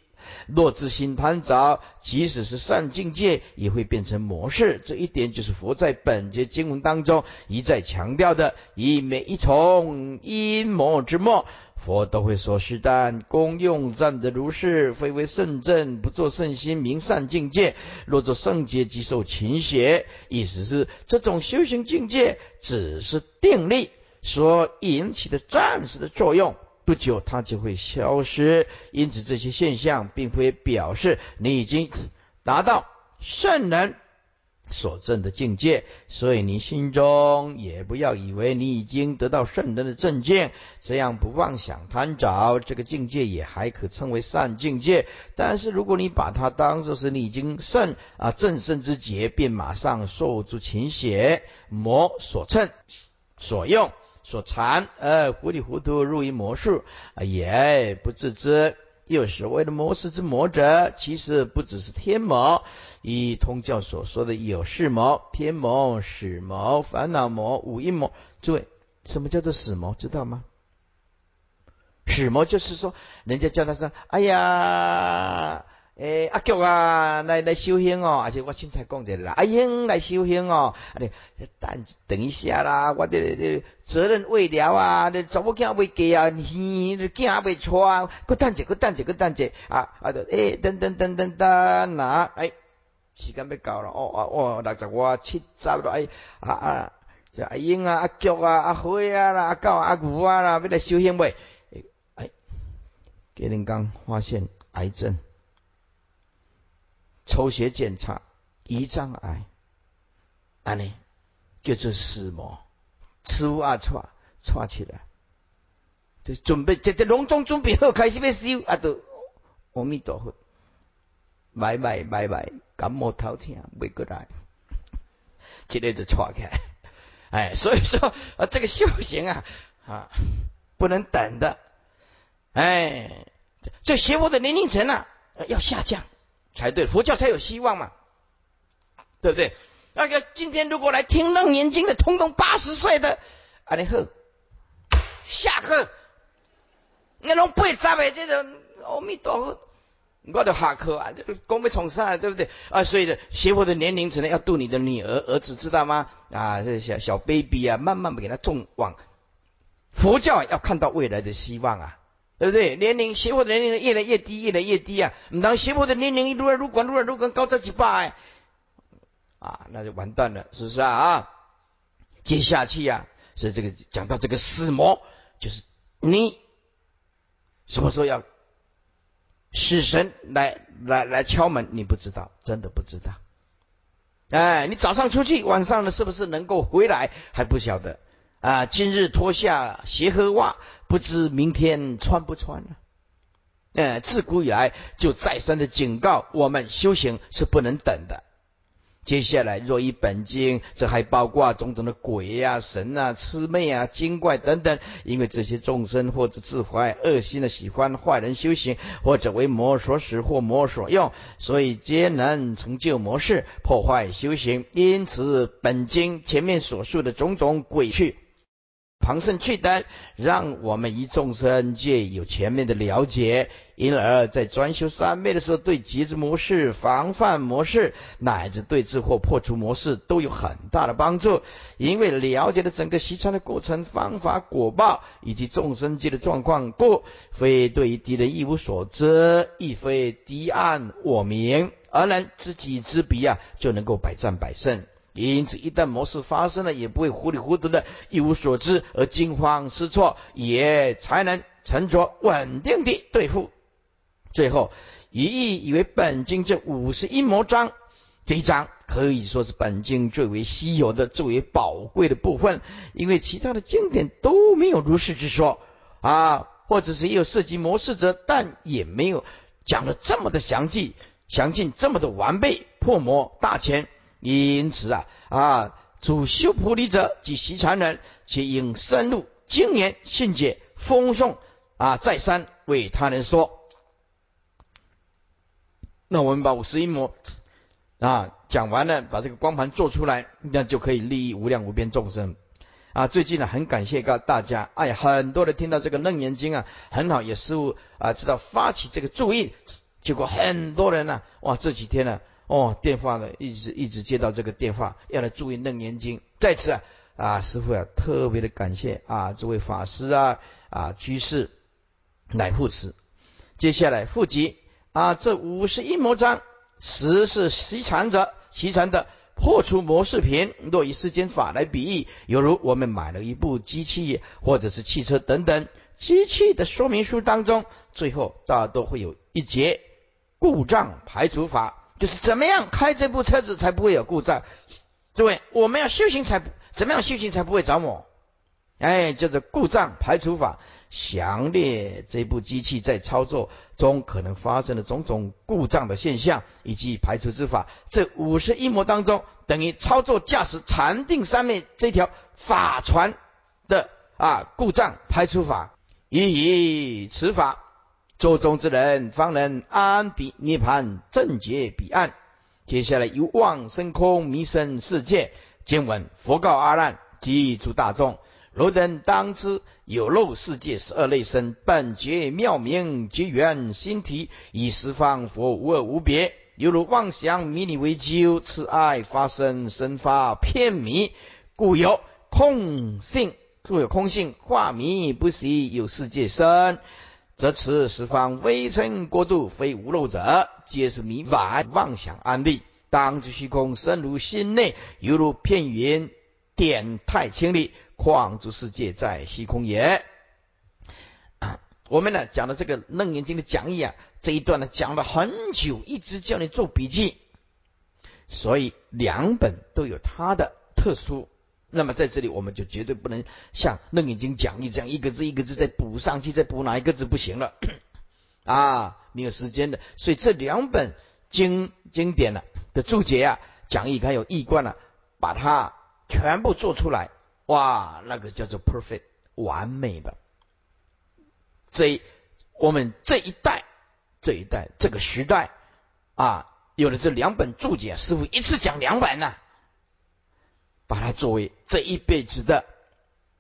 若自心贪着，即使是善境界，也会变成模式。这一点就是佛在本节经文当中一再强调的：以每一重阴魔之末，佛都会说：是但功用暂得如是，非为圣正，不作圣心，明善境界。若作圣洁，即受勤邪。意思是，这种修行境界只是定力所引起的暂时的作用，不久它就会消失。因此，这些现象并非表示你已经达到圣人。所证的境界，所以你心中也不要以为你已经得到圣人的正见，这样不妄想贪着，这个境界也还可称为善境界。但是如果你把它当作是你已经圣啊正圣之劫，便马上受诸情邪魔所称、所用、所缠，呃糊里糊涂入于魔术，也不自知。有时为了魔事之魔者，其实不只是天魔。以通教所说的有事魔、天魔、使魔、烦恼魔、五阴魔，诸位，什么叫做死魔？知道吗？使魔就是说，人家叫他说：“哎呀，诶，阿菊啊，来来修行哦。”而且我凊彩讲者啦，阿英来修行哦。你等等一下啦，我的责任未了啊，你查某囝未嫁啊？你惊未错啊？个等者，个等者，个等者啊啊！诶，等等等等等，那哎。时间要到了，哦哦哦，六十外七十了，哎啊啊，这阿英啊、阿菊啊、阿花啊啦、阿狗、阿牛啊啦，要来修行未？哎，给人刚发现癌症，抽血检查胰脏癌，安尼叫做死魔，吃啊错错起来，就准备这这隆重准备好开始要修，啊，都阿弥陀佛。拜拜拜拜，感冒头痛，未过来，这类就错开。哎，所以说啊，这个修行啊啊，不能等的。哎，这邪佛的年龄层啊要下降才对，佛教才有希望嘛，对不对？那个今天如果来听楞严经的，通通八十岁的，阿弥好，下课，那种八十的这种阿弥陀佛。我的下课啊，这个公被宠上，对不对啊？所以呢，学佛的年龄层呢，要度你的女儿、儿子，知道吗？啊，这小小 baby 啊，慢慢给他种往佛教要看到未来的希望啊，对不对？年龄邪佛的年龄越来越低，越来越低啊！当邪佛的年龄如来如管如来如管高这几百，啊，那就完蛋了，是不是啊？啊，接下去呀啊，是这个讲到这个死魔，就是你什么时候要？死神来来来敲门，你不知道，真的不知道。哎，你早上出去，晚上呢是不是能够回来还不晓得啊？今日脱下鞋和袜，不知明天穿不穿呢？哎，自古以来就再三的警告我们，修行是不能等的。接下来，若以本经，这还包括种种的鬼呀、神啊、魑魅啊、精怪等等。因为这些众生或者自怀恶心的喜欢坏人修行，或者为魔所使或魔所用，所以皆能成就魔事，破坏修行。因此，本经前面所述的种种鬼趣。旁胜去单，让我们一众生皆有全面的了解，因而，在专修三昧的时候，对节制模式、防范模式，乃至对治或破除模式，都有很大的帮助。因为了解了整个习禅的过程、方法、果报以及众生界的状况，故非对于敌人一无所知，亦非敌暗我明，而能知己知彼啊，就能够百战百胜。因此，一旦模式发生了，也不会糊里糊涂的一无所知而惊慌失措，也才能沉着稳定地对付。最后，一意以为本经这五十一魔章这一章可以说是本经最为稀有的、最为宝贵的部分，因为其他的经典都没有如是之说啊，或者是也有涉及模式者，但也没有讲的这么的详细、详尽、这么的完备破魔大全。因此啊啊，主修菩提者及习禅人，且应深入经言信解风诵啊，再三为他人说。那我们把五十一魔啊讲完了，把这个光盘做出来，那就可以利益无量无边众生啊。最近呢，很感谢告大家，哎，很多人听到这个楞严经啊，很好，也师傅啊知道发起这个注意，结果很多人呢，哇，这几天呢。哦，电话呢，一直一直接到这个电话，要来注意楞严经。在此啊，啊，师傅啊，特别的感谢啊，诸位法师啊，啊，居士来复此。接下来复及啊，这五十一魔章，十是习禅者，习禅的破除模式品。若以世间法来比喻，犹如我们买了一部机器或者是汽车等等，机器的说明书当中，最后大都会有一节故障排除法。就是怎么样开这部车子才不会有故障？诸位，我们要修行才怎么样修行才不会着魔？哎，叫做故障排除法，详列这部机器在操作中可能发生的种种故障的现象以及排除之法。这五十一模当中，等于操作驾驶禅定上面这条法船的啊故障排除法，以此法。做中之人方能安敌涅盘正觉彼岸。接下来由望生空迷生世界。经文佛告阿难及诸大众：汝等当知有漏世界十二类生，本觉妙明觉缘心体，以十方佛无二无别。犹如妄想迷你为究，此爱发生生发偏迷，故有空性，故有空性化迷不习有世界生。则此十方微尘国度非无漏者，皆是迷妄妄想安立。当知虚空深如心内，犹如片云，点太清丽，况诸世界在虚空也。啊，我们呢讲的这个《楞严经》的讲义啊，这一段呢讲了很久，一直叫你做笔记，所以两本都有它的特殊。那么在这里，我们就绝对不能像《楞严经》讲义这样一个字一个字再补上去，再补哪一个字不行了 啊？没有时间的。所以这两本经经典呢的注解啊、讲义还有易观呢，把它全部做出来，哇，那个叫做 perfect 完美的。这我们这一代这一代这个时代啊，有了这两本注解，师傅一次讲两本呢。把它作为这一辈子的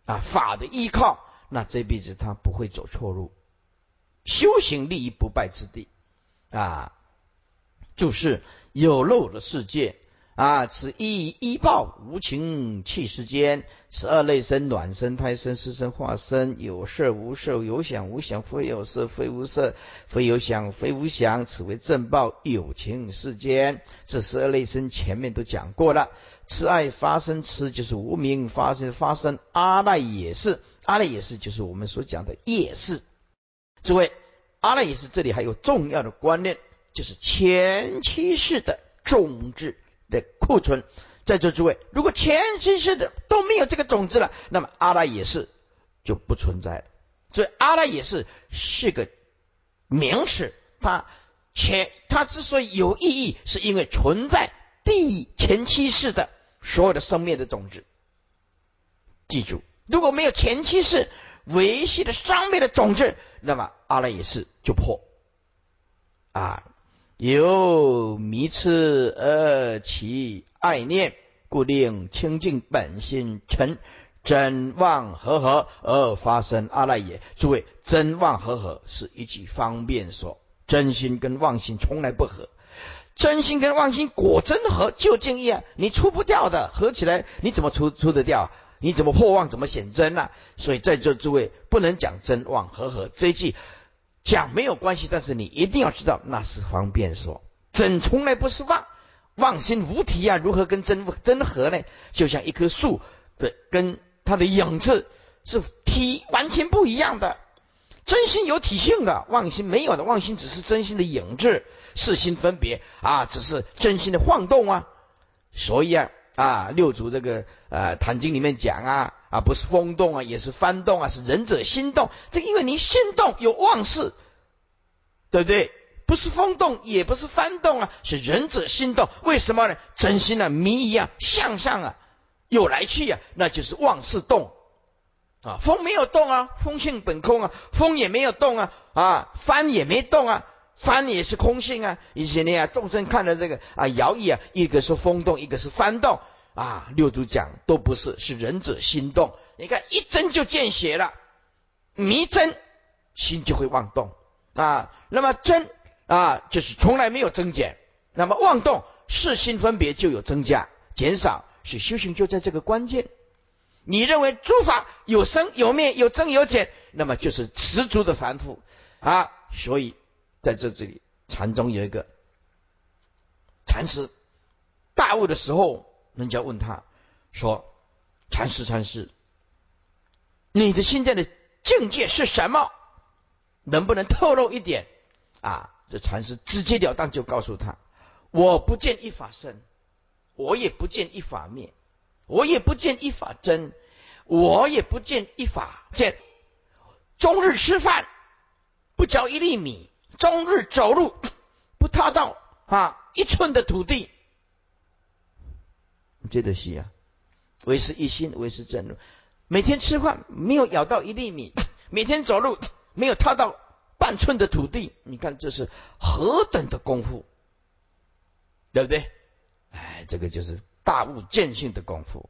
啊法的依靠，那这辈子他不会走错路，修行立于不败之地啊，就是有漏的世界。啊，此一一报无情气世间，十二类生卵生胎生湿生化生，有色无色，有想无想，非有色非无色，非有想非无想，此为正报有情世间。这十二类生前面都讲过了，此爱发生，痴就是无名发生发生，阿赖也是，阿赖也是就是我们所讲的夜视。诸位，阿赖也是这里还有重要的观念，就是前期世的种子。的库存，在座诸位，如果前期世的都没有这个种子了，那么阿赖耶识就不存在了。所以阿赖耶识是个名词，它前它之所以有意义，是因为存在第前期世的所有的生命的种子。记住，如果没有前期世维系的生命的种子，那么阿赖耶识就破啊。由迷痴而起爱念，故令清净本心成真妄合合而发生阿赖耶。诸位，真妄合合是一句方便说，真心跟妄心从来不合。真心跟妄心果真合就竟义啊，你出不掉的，合起来你怎么出出得掉？你怎么破妄？怎么显真呢？所以在座诸位不能讲真妄合合这一句。讲没有关系，但是你一定要知道，那是方便说真从来不是妄，妄心无体啊，如何跟真真合呢？就像一棵树的跟它的影子是体完全不一样的，真心有体性的，妄心没有的，妄心只是真心的影子，四心分别啊，只是真心的晃动啊。所以啊啊，六祖这个呃《坛经》里面讲啊。啊，不是风动啊，也是翻动啊，是仁者心动。这因为你心动有妄事，对不对？不是风动，也不是翻动啊，是仁者心动。为什么呢？真心啊，迷一样向上啊，有来去啊，那就是妄事动啊。风没有动啊，风性本空啊，风也没有动啊，啊，翻也没动啊，翻也是空性啊。以前呢，众生看的这个啊，摇曳啊，一个是风动，一个是翻动。啊，六祖讲都不是，是仁者心动。你看一针就见血了，迷针心就会妄动啊。那么针啊，就是从来没有增减。那么妄动，是心分别就有增加、减少，是修行就在这个关键。你认为诸法有生有灭，有增有减，那么就是十足的凡夫啊。所以在这这里，禅宗有一个禅师大悟的时候，人家问他说：“禅师，禅师，你的现在的境界是什么？能不能透露一点？”啊，这禅师直截了当就告诉他：“我不见一法生，我也不见一法灭。”我也不见一法真，我也不见一法见。终日吃饭不嚼一粒米，终日走路不踏到啊一寸的土地。这个是啊，唯是一心，唯是真如。每天吃饭没有咬到一粒米，每天走路没有踏到半寸的土地。你看这是何等的功夫，对不对？哎，这个就是。大悟见性的功夫，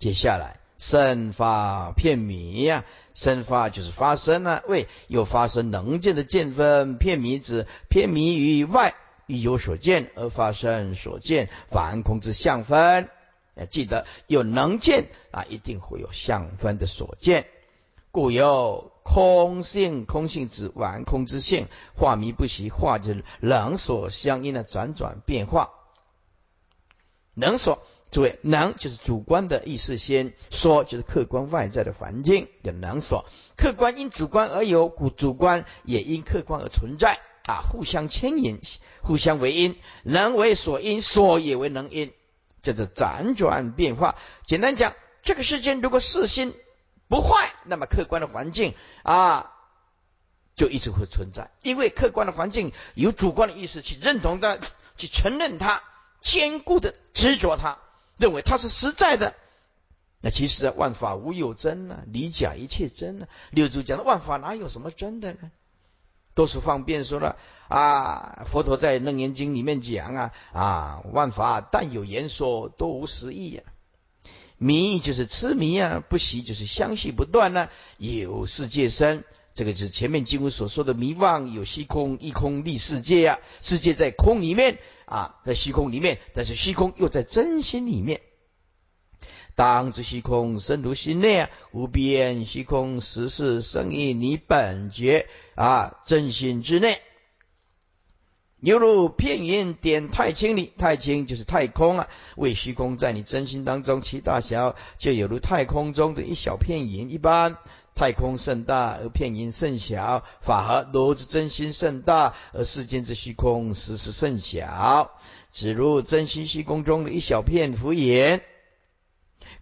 接下来生发片迷呀，生发就是发生啊，为有发生能见的见分，片迷子片迷于外亦有所见而发生所见凡空之相分。要记得有能见啊，一定会有相分的所见，故有空性，空性指完空之性，化迷不息，化之能所相应的辗转变化。能所，诸位，能就是主观的意识先说，就是客观外在的环境的能所。客观因主观而有，故主观也因客观而存在啊，互相牵引，互相为因，能为所因，所也为能因，叫做辗转变化。简单讲，这个世间如果四心不坏，那么客观的环境啊，就一直会存在，因为客观的环境有主观的意识去认同它，去承认它。坚固的执着，它认为它是实在的。那其实啊，万法无有真呢，离假一切真呢。六祖讲的万法哪有什么真的呢？都是方便说了啊。佛陀在楞严经里面讲啊啊，万法但有言说，多无实义呀。迷就是痴迷啊，不习就是相续不断呢。有世界生。这个就是前面经文所说的迷妄，有虚空，一空立世界呀。世界在空里面啊，在虚空里面，但是虚空又在真心里面。当知虚空生如心内啊，无边虚空实是生于你本觉啊真心之内。犹如片云点太清里，太清就是太空啊，为虚空在你真心当中其大小，就有如太空中的一小片云一般。太空甚大，而片云甚小；法和罗之真心甚大，而世间之虚空实是甚小。只如真心虚空中的一小片浮云。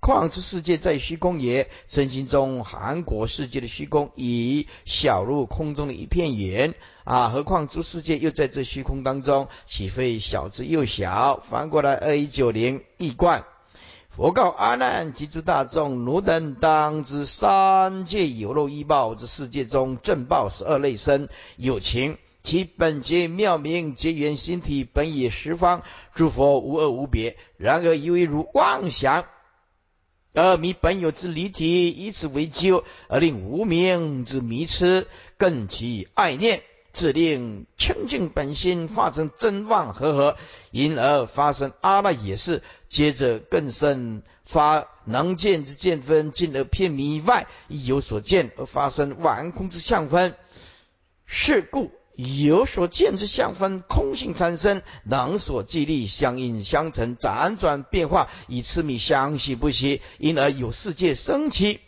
况之世界在虚空也，身心中韩国世界的虚空已小如空中的一片云啊！何况诸世界又在这虚空当中，岂非小之又小？翻过来二一九零易观。佛告阿难及诸大众：汝等当知，三界有漏一报之世界中，正报十二类生有情，其本皆妙明，结缘心体，本也十方诸佛无二无别。然而由于如妄想，而迷本有之离体，以此为咎，而令无明之迷痴，更其爱念。自令清净本心化成真妄和合，因而发生阿赖耶识。接着更深发能见之见分，进而片迷外亦有所见，而发生完空之相分。是故有所见之相分空性产生，能所寂力相应相成，辗转变化，以痴迷相续不息，因而有世界生起。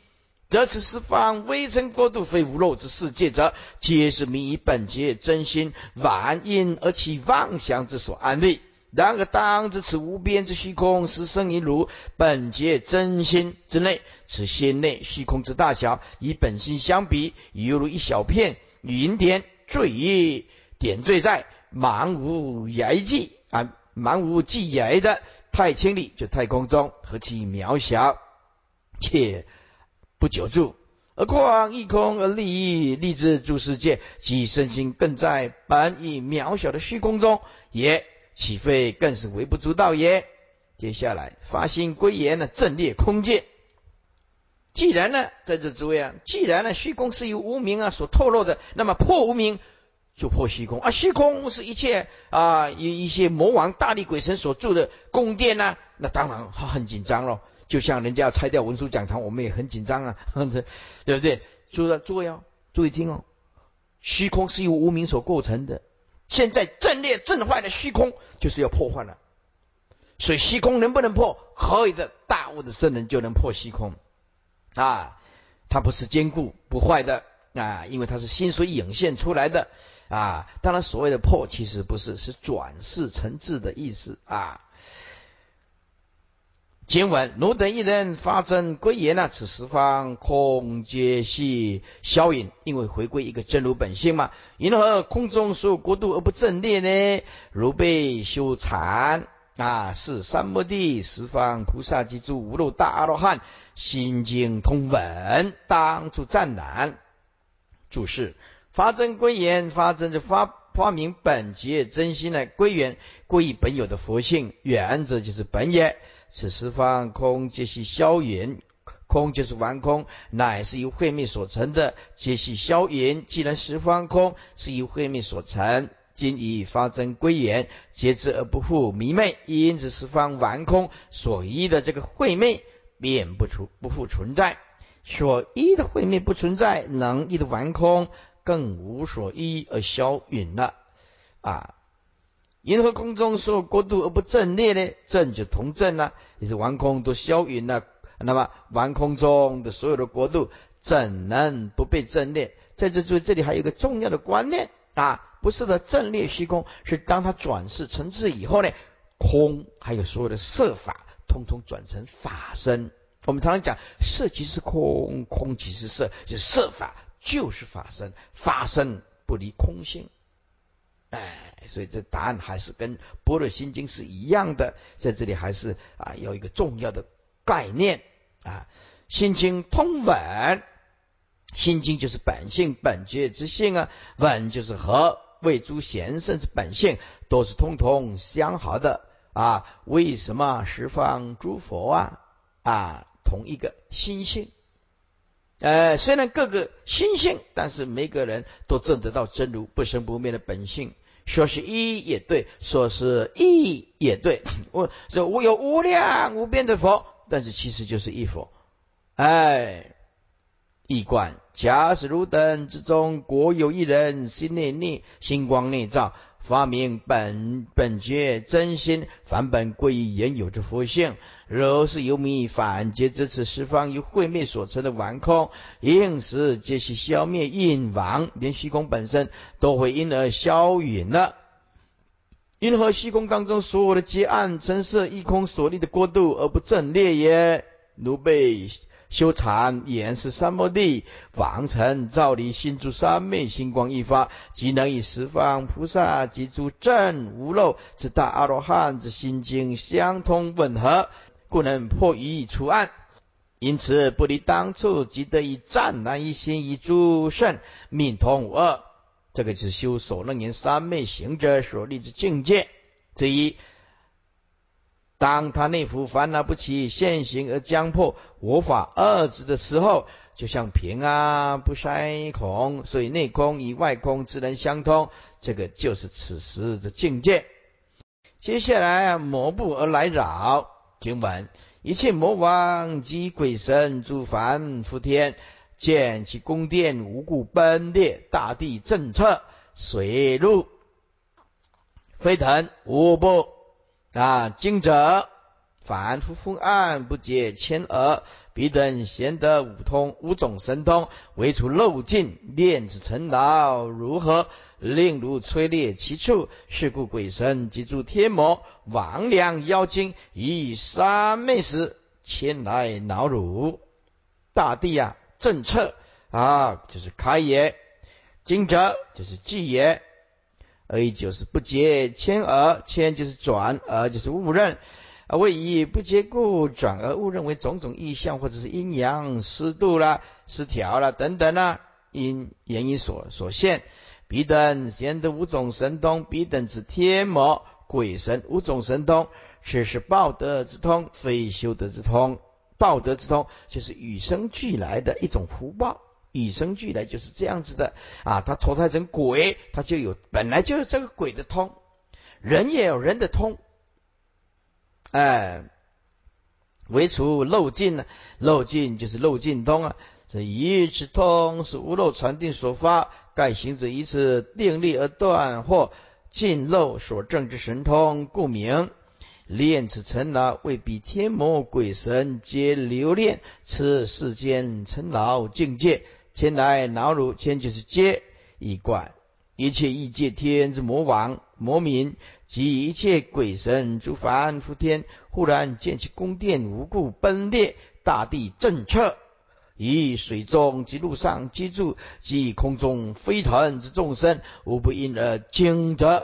则此十方微尘国度非无漏之世界者，皆是迷本觉真心万因而起妄想之所安立。然而当知此无边之虚空实生于如本觉真心之内，此心内虚空之大小，与本心相比，犹如一小片云点坠于点缀在茫无涯际啊，茫无际涯的太清里，就太空中，何其渺小，且。不久住，而况一空而立意，立之诸世界，其身心更在本已渺小的虚空中，也岂非更是微不足道也？接下来发心归言呢，正列空界。既然呢，在这诸位啊，既然呢，虚空是由无名啊所透露的，那么破无名就破虚空啊，虚空是一切啊一一些魔王大力鬼神所住的宫殿呐，那当然他很紧张喽。就像人家要拆掉文殊讲堂，我们也很紧张啊，对不对？诸位诸位哦，注意听哦，虚空是由无名所构成的，现在阵列阵坏的虚空就是要破坏了，所以虚空能不能破？何以的大悟的圣人就能破虚空啊？它不是坚固不坏的啊，因为它是心所涌现出来的啊。当然，所谓的破其实不是，是转世成智的意思啊。经文：汝等一人发真归言啊，此十方空皆系消隐，因为回归一个真如本性嘛。因何空中所有国度而不正列呢？如被修禅啊，是三摩地十方菩萨及诸无漏大阿罗汉心经通文，当出赞览。注释：发真归言，发真就发发明本觉真心的归元，归于本有的佛性，原则就是本也。此十方空皆系消云，空就是完空，乃是由慧灭所成的，皆系消云。既然十方空是由慧灭所成，今已发真归元，皆知而不复迷昧，因此十方完空所依的这个慧昧便不出不复存在，所依的慧昧不存在，能依的完空更无所依而消陨了啊。银河空中所有国度而不正列呢？正就同正了，也是完空都消陨了。那么完空中的所有的国度怎能不被正列？在这这这里还有一个重要的观念啊，不是的正列虚空，是当它转世成智以后呢，空还有所有的色法，通通转成法身。我们常常讲色即是空，空即是色，就色法就是法身，法身不离空性。哎，所以这答案还是跟《般若心经》是一样的，在这里还是啊有一个重要的概念啊，《心经》通稳，《心经》就是本性本觉之性啊，稳就是和为诸贤圣之本性，都是通通相好的啊。为什么十方诸佛啊啊同一个心性？呃，虽然各个心性，但是每个人都证得到真如不生不灭的本性。说是一也对，说是一也对。我说我有无量无边的佛，但是其实就是一佛。哎，一观，假使汝等之中，国有一人心内内星光内照。发明本本觉真心，凡本归于原有之佛性。若是有迷，反皆知此十方于慧灭所成的顽空，应时皆是消灭印亡，连虚空本身都会因而消陨了。因何虚空当中所有的结暗尘色一空所立的国度而不正列也？如被。修禅言是三摩地，王尘照理心住三昧，星光一发，即能以十方菩萨及诸正无漏之大阿罗汉之心经相通吻合，故能破疑除暗。因此不离当初，即得以湛然一心以诸圣命通无二。这个就是修所能言三昧行者所立之境界之一。当他内服烦恼不起，现行而将破我法二字的时候，就像平啊不筛孔，所以内空与外空自然相通，这个就是此时的境界。接下来啊，魔不而来扰经文，一切魔王及鬼神诸凡福天，见其宫殿无故崩裂，大地震彻，水陆飞腾，无不。啊，经者反复昏暗，不解千耳，彼等贤得五通五种神通，唯除漏尽，炼子成劳，如何令如摧裂其处？是故鬼神及诸天魔、魍魉妖精，以三昧时前来恼辱大地啊！政策啊，就是开也；经者就是记也。而就是不结迁而迁就是转而就是误认，啊为以不结故转而误认为种种意象或者是阴阳湿度啦失调啦等等啦，因原因所所现。彼等贤得五种神通，彼等指天魔鬼神五种神通，此是报德之通，非修德之通。报德之通就是与生俱来的一种福报。与生俱来就是这样子的啊！他投胎成鬼，他就有本来就是这个鬼的通，人也有人的通，哎，唯除漏尽呢？漏尽就是漏尽通啊。这一次通是无漏传定所发，盖行者一次定力而断，或尽漏所证之神通，故名。练此尘劳，未必天魔鬼神皆留恋此世间尘劳境界，前来恼辱，前就是皆一怪。一切异界天之魔王、魔民及一切鬼神诸凡夫天，忽然见其宫殿无故崩裂，大地震彻，以水中及陆上居住及空中飞腾之众生，无不因而惊蛰。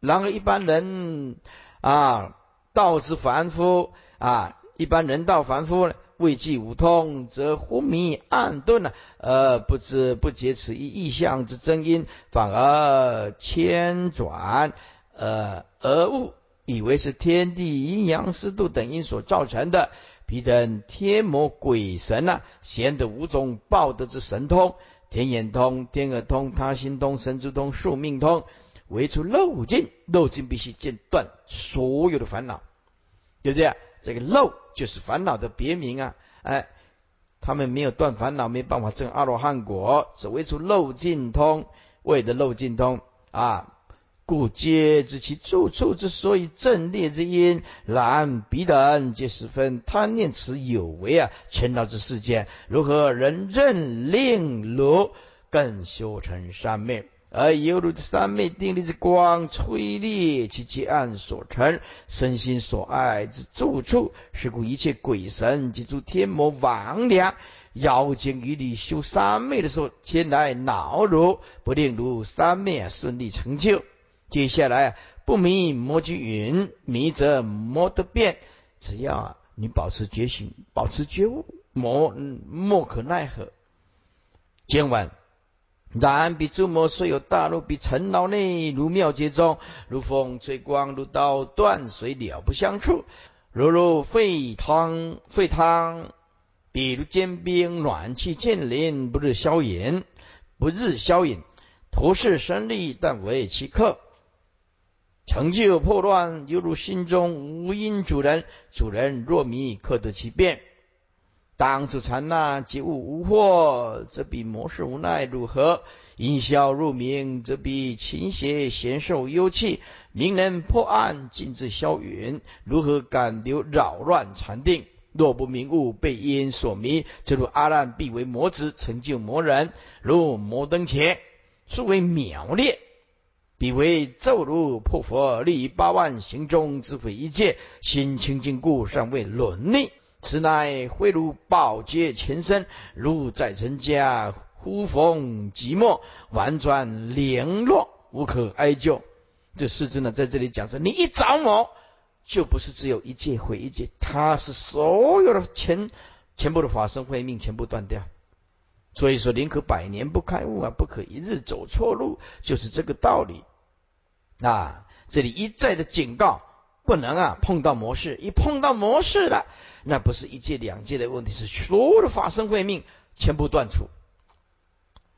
然而一般人啊。道之凡夫啊，一般人道凡夫呢，未记五通，则昏迷暗顿了，而不知不觉此一意象之真因，反而千转呃而误，以为是天地阴阳湿度等因所造成的。彼等天魔鬼神呐，显得五种报德之神通：天眼通、天耳通、他心通、神之通、宿命通。唯出漏尽，漏尽必须间断所有的烦恼，对不对？这个漏就是烦恼的别名啊！哎，他们没有断烦恼，没办法证阿罗汉果，只为出漏尽通，为的漏尽通啊！故皆知其住处之所以正列之因，然彼等皆十分贪念此有为啊！尘劳之世间，如何人任令如更修成三昧？而犹如三昧定力之光，摧裂其结案所成，身心所爱之住处。是故一切鬼神及诸天魔魍魉，妖精于你修三昧的时候，前来恼辱，不令如三昧顺利成就。接下来不迷魔之云，迷则魔得变。只要啊你保持觉醒，保持觉悟，魔莫可奈何。今晚。然彼诸魔虽有大怒，比尘劳内如妙劫中，如风吹光，如刀断水，了不相触。如入沸汤，沸汤，比如坚冰，暖气渐临，不日消饮，不日消隐。徒是神力，但为其客。成就破乱，犹如心中无因主人，主人若迷，可得其变。当初禅那即悟无惑，则比魔士无奈如何？因消入明，则彼勤邪贤受幽气。明人破案，尽至消云，如何敢留扰乱禅定？若不明悟，被因所迷，则如阿难必为魔子，成就魔人，如摩登伽，素为渺劣，彼为咒如破佛，立于八万行中，自毁一切，心清净故，尚未沦逆。此乃挥如宝劫前身，如在尘家，忽逢寂寞，婉转零落，无可哀救。这世尊呢，在这里讲说，你一着魔，就不是只有一界毁一界，它是所有的全全部的法身慧命全部断掉。所以说，宁可百年不开悟啊，不可一日走错路，就是这个道理。啊，这里一再的警告。不能啊，碰到模式，一碰到模式了，那不是一届两届的问题，是所有的法身慧命全部断除。